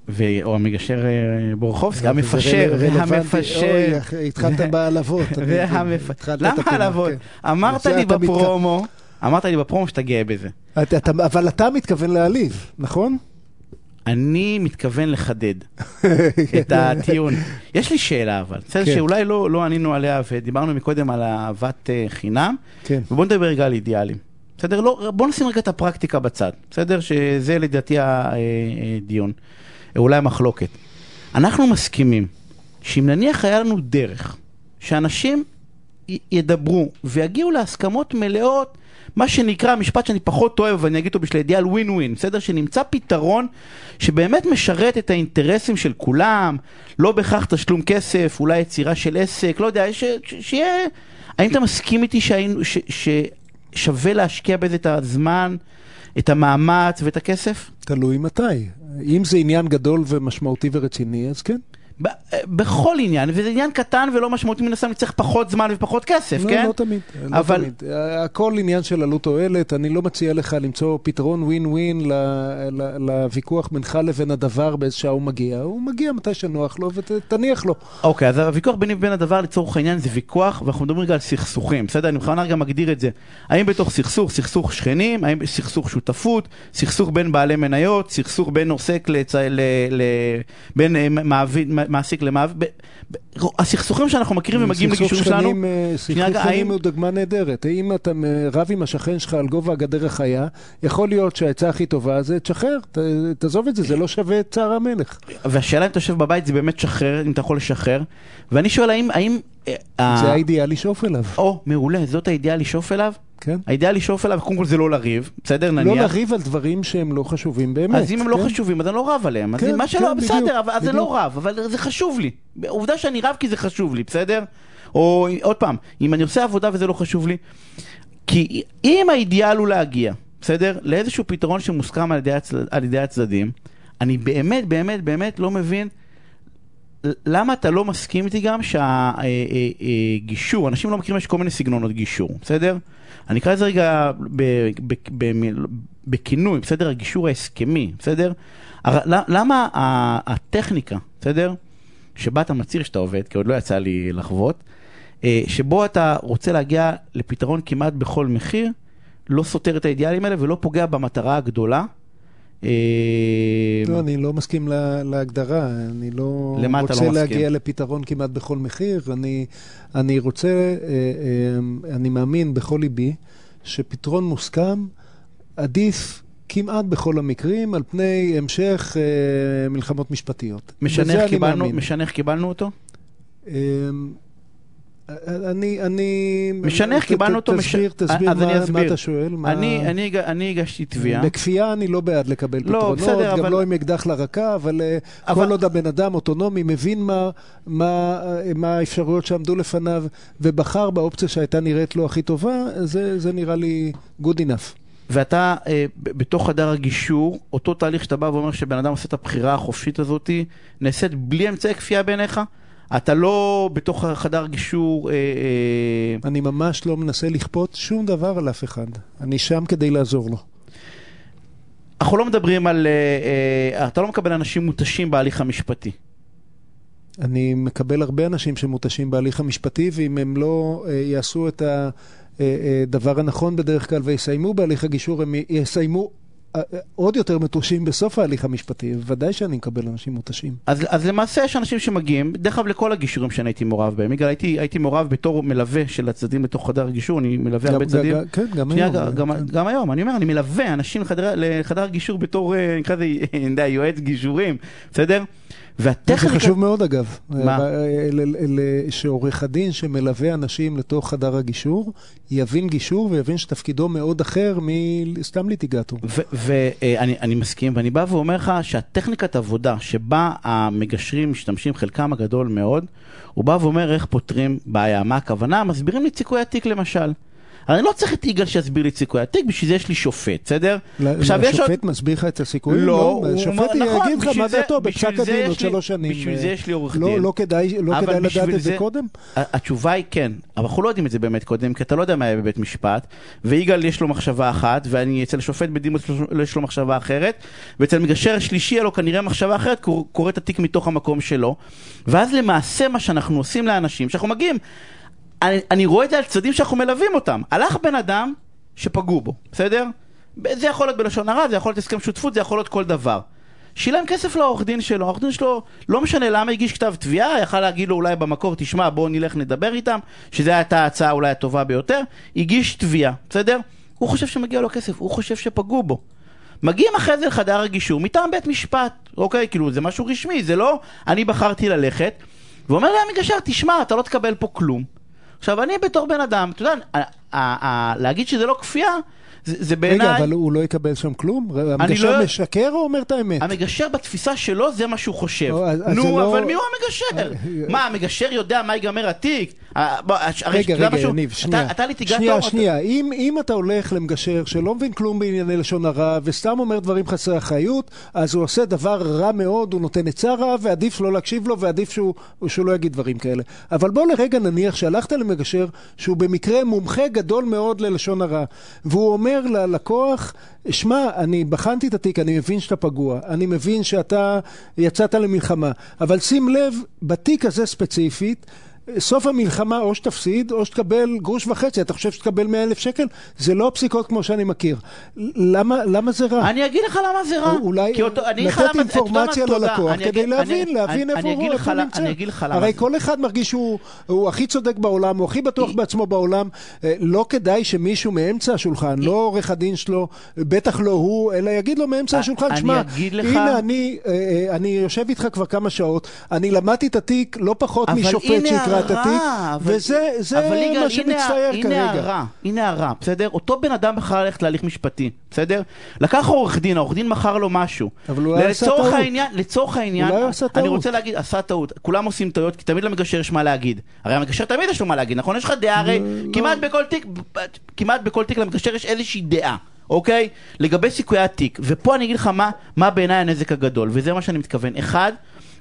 ו- או המגשר אה, בורוכובסקי, זה המפשר. המפשר. התחלת [LAUGHS] בהעלבות. למה העלבות? כן. אמרת לי בפרומו, אמרת לי בפרומו שאתה גאה בזה. אתה- אתה- אבל אתה מתכוון להעליב, נכון? אני מתכוון לחדד [LAUGHS] את הטיעון. יש לי שאלה אבל, בסדר כן. שאולי לא לא ענינו עליה ודיברנו מקודם על אהבת אה, חינם, כן. ובוא נדבר רגע על אידיאלים. בסדר? לא, בוא נשים רגע את הפרקטיקה בצד, בסדר? שזה לדעתי הדיון, אולי המחלוקת. אנחנו מסכימים שאם נניח היה לנו דרך שאנשים ידברו ויגיעו להסכמות מלאות, מה שנקרא, משפט שאני פחות אוהב, ואני אגיד אותו בשביל אידיאל ווין ווין, בסדר? שנמצא פתרון שבאמת משרת את האינטרסים של כולם, לא בהכרח תשלום כסף, אולי יצירה של עסק, לא יודע, ש, ש, שיהיה... האם אתה מסכים איתי שהיינו, ש, ששווה להשקיע בזה את הזמן, את המאמץ ואת הכסף? תלוי מתי. אם זה עניין גדול ומשמעותי ורציני, אז כן. ב- בכל עניין, וזה עניין קטן ולא משמעותי, מן הסתם נצטרך פחות זמן ופחות כסף, לא, כן? לא תמיד, לא אבל- תמיד. הכל עניין של עלות תועלת, אני לא מציע לך למצוא פתרון ווין ווין לוויכוח בינך לבין הדבר באיזה שעה הוא מגיע. הוא מגיע מתי שנוח לו ותניח לו. אוקיי, אז הוויכוח ביני ובין הדבר לצורך העניין זה ויכוח, ואנחנו מדברים רגע על סכסוכים, בסדר? אני בכוונה גם מגדיר את זה. האם בתוך סכסוך, סכסוך שכנים, האם סכסוך שותפות, סכסוך בין בעלי מניות, סכסוך בין עוסק לצ... ל... ל... בין אה, מעביד, מעסיק ב- הסכסוכים שאנחנו מכירים ומגיעים סכסוך לגישורים שלנו, אה, סכסוך שכנים הוא דוגמה נהדרת. אם אתה אה, רב עם השכן שלך על גובה הגדר החיה, יכול להיות שהעצה הכי טובה זה תשחרר, תעזוב את זה, זה לא שווה את צער המלך. והשאלה אם אתה יושב בבית זה באמת שחרר, אם אתה יכול לשחרר. ואני שואל האם, האם... אה, זה האידיאל לשאוף אליו, או, מעולה, זאת האידיאל לשאוף אליו? כן? האידיאל לשאוף אליו, קודם כל זה לא לריב, בסדר? לא נניח. לריב על דברים שהם לא חשובים באמת. אז אם הם לא כן? חשובים, אז אני לא רב עליהם. אז כן, מה שלא, כן, בסדר, בדיוק, אבל- אז זה בדיוק. לא רב, אבל זה חשוב לי. עובדה שאני רב כי זה חשוב לי, בסדר? או עוד פעם, אם אני עושה עבודה וזה לא חשוב לי, כי אם האידיאל הוא להגיע, בסדר? לאיזשהו פתרון שמוסכם על ידי, הצד, על ידי הצדדים, אני באמת, באמת, באמת לא מבין למה אתה לא מסכים איתי גם שהגישור, אנשים לא מכירים, יש כל מיני סגנונות גישור, בסדר? אני אקרא לזה רגע בכינוי, בסדר? הגישור ההסכמי, בסדר? הר- למה הטכניקה, בסדר? שבה אתה מצהיר שאתה עובד, כי עוד לא יצא לי לחוות, אה, שבו אתה רוצה להגיע לפתרון כמעט בכל מחיר, לא סותר את האידיאלים האלה ולא פוגע במטרה הגדולה. אה, לא, אני לא מסכים לה, להגדרה, אני לא לא רוצה? להגיע לפתרון כמעט בכל מחיר. אני, אני רוצה, אה, אה, אני מאמין בכל ליבי שפתרון מוסכם עדיף כמעט בכל המקרים על פני המשך מלחמות משפטיות. משנה איך קיבלנו אותו? אה, אני, אני... משנה איך קיבלנו אותו, תסביר, תסביר אני מה. אתה שואל. אני, אני, אני הגשתי תביעה. בכפייה אני לא בעד לקבל לא, פתרונות, גם לא עם אקדח לרקה, אבל, אה, כל עוד הבן אדם אוטונומי, מבין מה, מה, אה, מה האפשרויות שעמדו לפניו, ובחר באופציה שהייתה נראית לו הכי טובה, זה, זה נראה לי good enough. ואתה אה, בתוך חדר הגישור, אותו תהליך שאתה בא ואומר שבן אדם עושה את הבחירה החופשית הזאת, נעשית בלי אמצעי כפייה בעיניך? אתה לא בתוך חדר גישור... אה, אה, אני ממש לא מנסה לכפות שום דבר על אף אחד. אני שם כדי לעזור לו. אנחנו לא מדברים על... אה, אה, אתה לא מקבל אנשים מותשים בהליך המשפטי. אני מקבל הרבה אנשים שמותשים בהליך המשפטי, ואם הם לא אה, יעשו את הדבר הנכון בדרך כלל ויסיימו בהליך הגישור, הם יסיימו אה, אה, עוד יותר מתושים בסוף ההליך המשפטי. ודאי שאני מקבל אנשים מותשים. אז, אז למעשה יש אנשים שמגיעים, דרך אגב לכל הגישורים שאני הייתי מעורב בהם. יגאל, הייתי, הייתי מעורב בתור מלווה של הצדדים לתוך חדר הגישור, אני מלווה גם- הרבה צדדים. כן, גם שנייה, היום. גם, כן. גם היום, אני אומר, אני מלווה אנשים לחדר, לחדר גישור בתור, אה, נקרא לזה, יודע, יועץ גישורים, בסדר? זה והטכניקה... חשוב מאוד אגב, מה? אה, שעורך הדין שמלווה אנשים לתוך חדר הגישור, יבין גישור ויבין שתפקידו מאוד אחר מסתם ליטיגטור. ואני אני מסכים, ואני בא ואומר לך שהטכניקת עבודה שבה המגשרים משתמשים, חלקם הגדול מאוד, הוא בא ואומר איך פותרים בעיה. מה הכוונה? מסבירים לי את סיכוי התיק למשל. אני לא צריך את יגאל שיסביר לי את סיכוי התיק, בשביל זה יש לי שופט, בסדר? עוד- השופט מסביר לך את הסיכויים? לא, הוא השופט אומר, נכון, יגיד לך מה דעתו בפסק הדין עוד שלוש שנים. בשביל אה, זה יש לי עורך לא- דין. לא כדאי לא לדעת את זה קודם? התשובה היא כן, אבל אנחנו לא יודעים את זה באמת קודם, כי אתה לא יודע מה היה בבית משפט, ויגאל יש לו מחשבה אחת, ואני אצל שופט בדימוס יש לו מחשבה אחרת, ואצל מגשר שלישי היה לו כנראה מחשבה אחרת, כי הוא קורא את התיק מתוך המקום שלו, ואז למעשה מה שאנחנו עושים לאנשים, שאנחנו מגיעים, אני, רואה את זה על צדדים שאנחנו מלווים אותם, הלך בן אדם שפגעו בו, בסדר? זה יכול להיות בלשון הרע, זה יכול להיות הסכם שותפות, זה יכול להיות כל דבר. שילם כסף לעורך דין שלו, העורך דין שלו לא משנה למה הגיש כתב תביעה, יכל להגיד לו אולי במקור, תשמע בוא נלך נדבר איתם, שזו הייתה ההצעה אולי הטובה ביותר, הגיש תביעה, בסדר? הוא חושב שמגיע לו כסף, הוא חושב שפגעו בו. מגיעים אחרי זה לחדר הגישור מטעם בית משפט, אוקיי? כאילו זה משהו רשמי, זה לא אני בחרתי ללכת, ואומר לי המגשר, תשמע, אתה לא תקבל פה כלום. עכשיו אני בתור בן אדם, אתה יודע, להגיד שזה לא כפייה, זה, זה בעיניי... רגע, אבל הוא לא יקבל שם כלום? לא- המגשר משקר או אומר את האמת? המגשר בתפיסה שלו זה מה שהוא חושב. לא, אז- אז נו, לא- אבל מי הוא המגשר? מה, המגשר יודע מה ייגמר התיק? אה, רגע, רגע? יניב, שנייה. אתה ליטיגטור? שנייה, שנייה. אם, אם אתה הולך למגשר שלא מבין כלום בענייני לשון הרע, וסתם אומר דברים חסרי אחריות, אז הוא עושה דבר רע מאוד, הוא נותן עצה רע, ועדיף לא להקשיב לו, ועדיף שהוא, שהוא לא יגיד דברים כאלה. אבל בוא לרגע נניח שהלכת למגשר שהוא במקרה מומחה גדול מאוד ללשון הרע, והוא אומר ללקוח, שמע, אני בחנתי את התיק, אני מבין שאתה פגוע, אני מבין שאתה יצאת למלחמה, אבל שים לב, בתיק הזה ספציפית, סוף המלחמה או שתפסיד או שתקבל גרוש וחצי. אתה חושב שתקבל 100 אלף שקל? זה לא הפסיקות כמו שאני מכיר. למה, למה זה רע? אני אגיד לך למה זה רע. אולי כי אותו, אני לתת מה, אינפורמציה. ללקוח אני כדי אגיד- להבין, אני- להבין אני- איפה אני הוא איפה הוא נמצא. אני אגיד לך למה הרי. כל אחד מרגיש שהוא הוא הכי צודק בעולם, הוא הכי בטוח בעצמו בעולם. אה, לא כדאי שמישהו מאמצע השולחן, לא עורך הדין שלו, בטח לא הוא, אלא יגיד לו מאמצע אני השולחן, שמע, הנה אני, אה, אה, אני יושב איתך כבר כמה שעות, אני למדתי את התיק לא פחות משופט הנה הרע, התיק, אבל- וזה זה אבל מה הנה- שמצטייר הנה כרגע. הרע, הנה הרע, בסדר? אותו בן אדם בחר ללכת להליך משפטי, בסדר? לקח עורך דין, העורך דין מכר לו משהו. אבל אולי עשה לצורך טעות. העניין, לצורך העניין, הוא עשה אני. רוצה להגיד, עשה טעות. כולם עושים טעויות, כי תמיד למגשר יש מה להגיד. הרי המגשר תמיד יש לו מה להגיד, נכון? יש לך דעה, הרי לא. כמעט בכל תיק, כמעט בכל תיק למגשר יש איזושהי דעה. אוקיי? לגבי סיכויי התיק, ופה אני אגיד לך מה, מה בעיניי הנזק הגדול, וזה מה שאני מתכוון. אחד,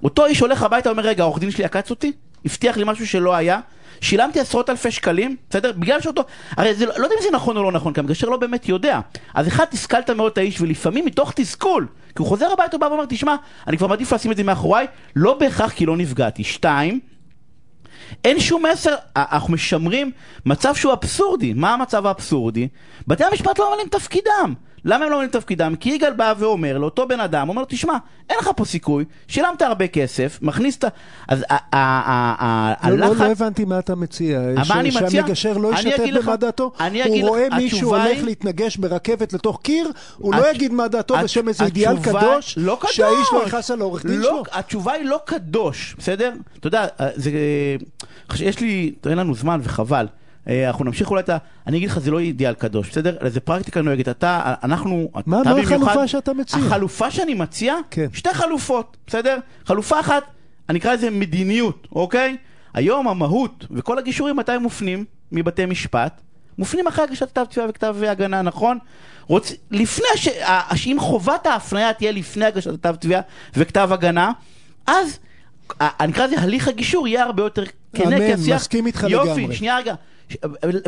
אותו איש הולך הביתה ואומר, רגע, העורך דין שלי עקץ אותי? הבטיח לי משהו שלא היה? שילמתי עשרות אלפי שקלים, בסדר? בגלל שאותו... הרי זה, לא לא יודע אם זה נכון או לא נכון, כי המגשר לא באמת יודע. אז אחד, תסכלת מאוד את האיש, ולפעמים מתוך תסכול, כי הוא חוזר הביתה ובא ואומר, תשמע, אני כבר מעדיף לשים את זה מאחוריי, לא בהכרח כי לא נפגעתי. שתיים, אין שום מסר, אנחנו משמרים מצב שהוא אבסורדי. מה המצב האבסורדי? בתי המשפט לא ממלאים תפקידם. למה הם לא ממלאים תפקידם? כי יגאל בא ואומר לאותו בן אדם, אומר לו, תשמע, אין לך פה סיכוי, שילמת הרבה כסף, מכניס את ה... אז ה- לא, לא, הלחץ... לא הבנתי מה אתה מציע. מה אני מציע? שהמגשר לא ישתף במה דעתו? הוא רואה מישהו הולך להתנגש ברכבת לתוך קיר, הוא לא יגיד מה דעתו בשם איזה אידיאל קדוש, לא. שהאיש לא יכעס על העורך דין לא, שלו? התשובה היא לא קדוש, בסדר? אתה יודע, אה, זה... יש לי... אין לנו זמן וחבל. אה, אנחנו נמשיך אולי את ה... אני אגיד לך, זה לא אידיאל קדוש, בסדר? זה פרקטיקה נוהגת. אתה, אנחנו... מה- אתה מה במיוחד- החלופה שאתה מציע? החלופה שאני מציע, כן. שתי חלופות, בסדר? חלופה אחת, אני אקרא לזה מדיניות, אוקיי? היום המהות וכל הגישורים מתי מופנים מבתי משפט? מופנים אחרי הגשת כתב תביעה וכתב הגנה, נכון? רוצ... לפני ש... שאם חובת ההפניה תהיה לפני הגשת כתב תביעה וכתב הגנה, אז אני אקרא לזה הליך הגישור יהיה הרבה יותר כנה, אמן, כי השיח... מסכים איתך יופי, לגמרי. שנייה רגע.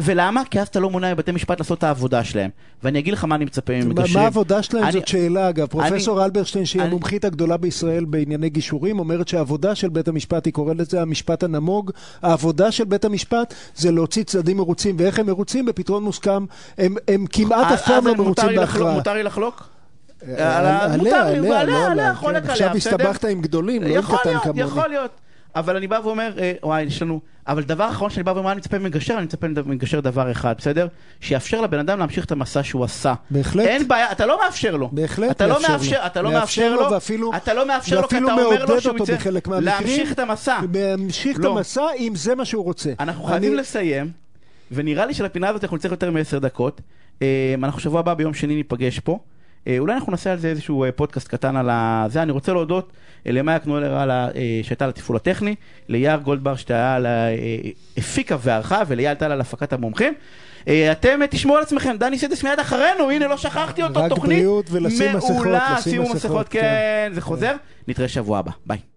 ולמה? כי אז אתה לא מונע מבתי משפט לעשות את העבודה שלהם. ואני אגיד לך מה אני מצפה ממגשרים. מה העבודה שלהם אני- זאת שאלה אגב. פרופסור אלברשטיין שהיא המומחית הגדולה בישראל בענייני גישורים אומרת שהעבודה של בית המשפט, היא קוראת לזה המשפט הנמוג, העבודה של בית המשפט זה להוציא צדדים מרוצים ואיך הם מרוצים בפתרון מוסכם, הם הם כמעט אף פעם לא מותר מרוצים לי לחלוק- בהכרעה. מותר לי לחלוק? אה, על ה- עליה, מותר לי, עליה, עליה, לא עליה, עליה, חולק כן. עליה, עכשיו בסדר? הסתבכת עם גדולים, לא עם יכול קטן להיות, כמוני. יכול להיות. אבל אני בא ואומר, אה, וואי, יש לנו... אבל דבר אחרון שאני בא ואומר, אני מצפה ממגשר, אני מצפה ממגשר דבר אחד, בסדר? שיאפשר לבן אדם להמשיך את המסע שהוא עשה. בהחלט. אין בעיה, אתה לא מאפשר לו. בהחלט אתה לא מאפשר לו. אתה לא מאפשר לו, לו, ואפילו- אתה לא מאפשר לו, כי ואפילו אתה אומר מעודד לו שהוא אותו יצא בחלק מהמקרים. להמשיך את המסע. להמשיך את לא. המסע אם זה מה שהוא רוצה. אנחנו אני- חייבים לסיים, ונראה לי שלפינה הזאת אנחנו נצטרך יותר מעשר דקות. אה, אנחנו שבוע הבא ביום שני ניפגש פה. אה, אולי אנחנו נעשה על זה איזשהו אה, פודקאסט קטן על זה. אני רוצה להודות אה, למאיה קנולר שהייתה על התפעול הטכני, ליאיר גולדבר שהייתה על הפיקה וערכה, וליאל טל על הפקת המומחים. אתם תשמעו על עצמכם, דני סידס מיד אחרינו, הנה לא שכחתי אותו, תוכנית מעולה, שימו מסכות, כן. כן, זה חוזר. נתראה שבוע הבא, ביי.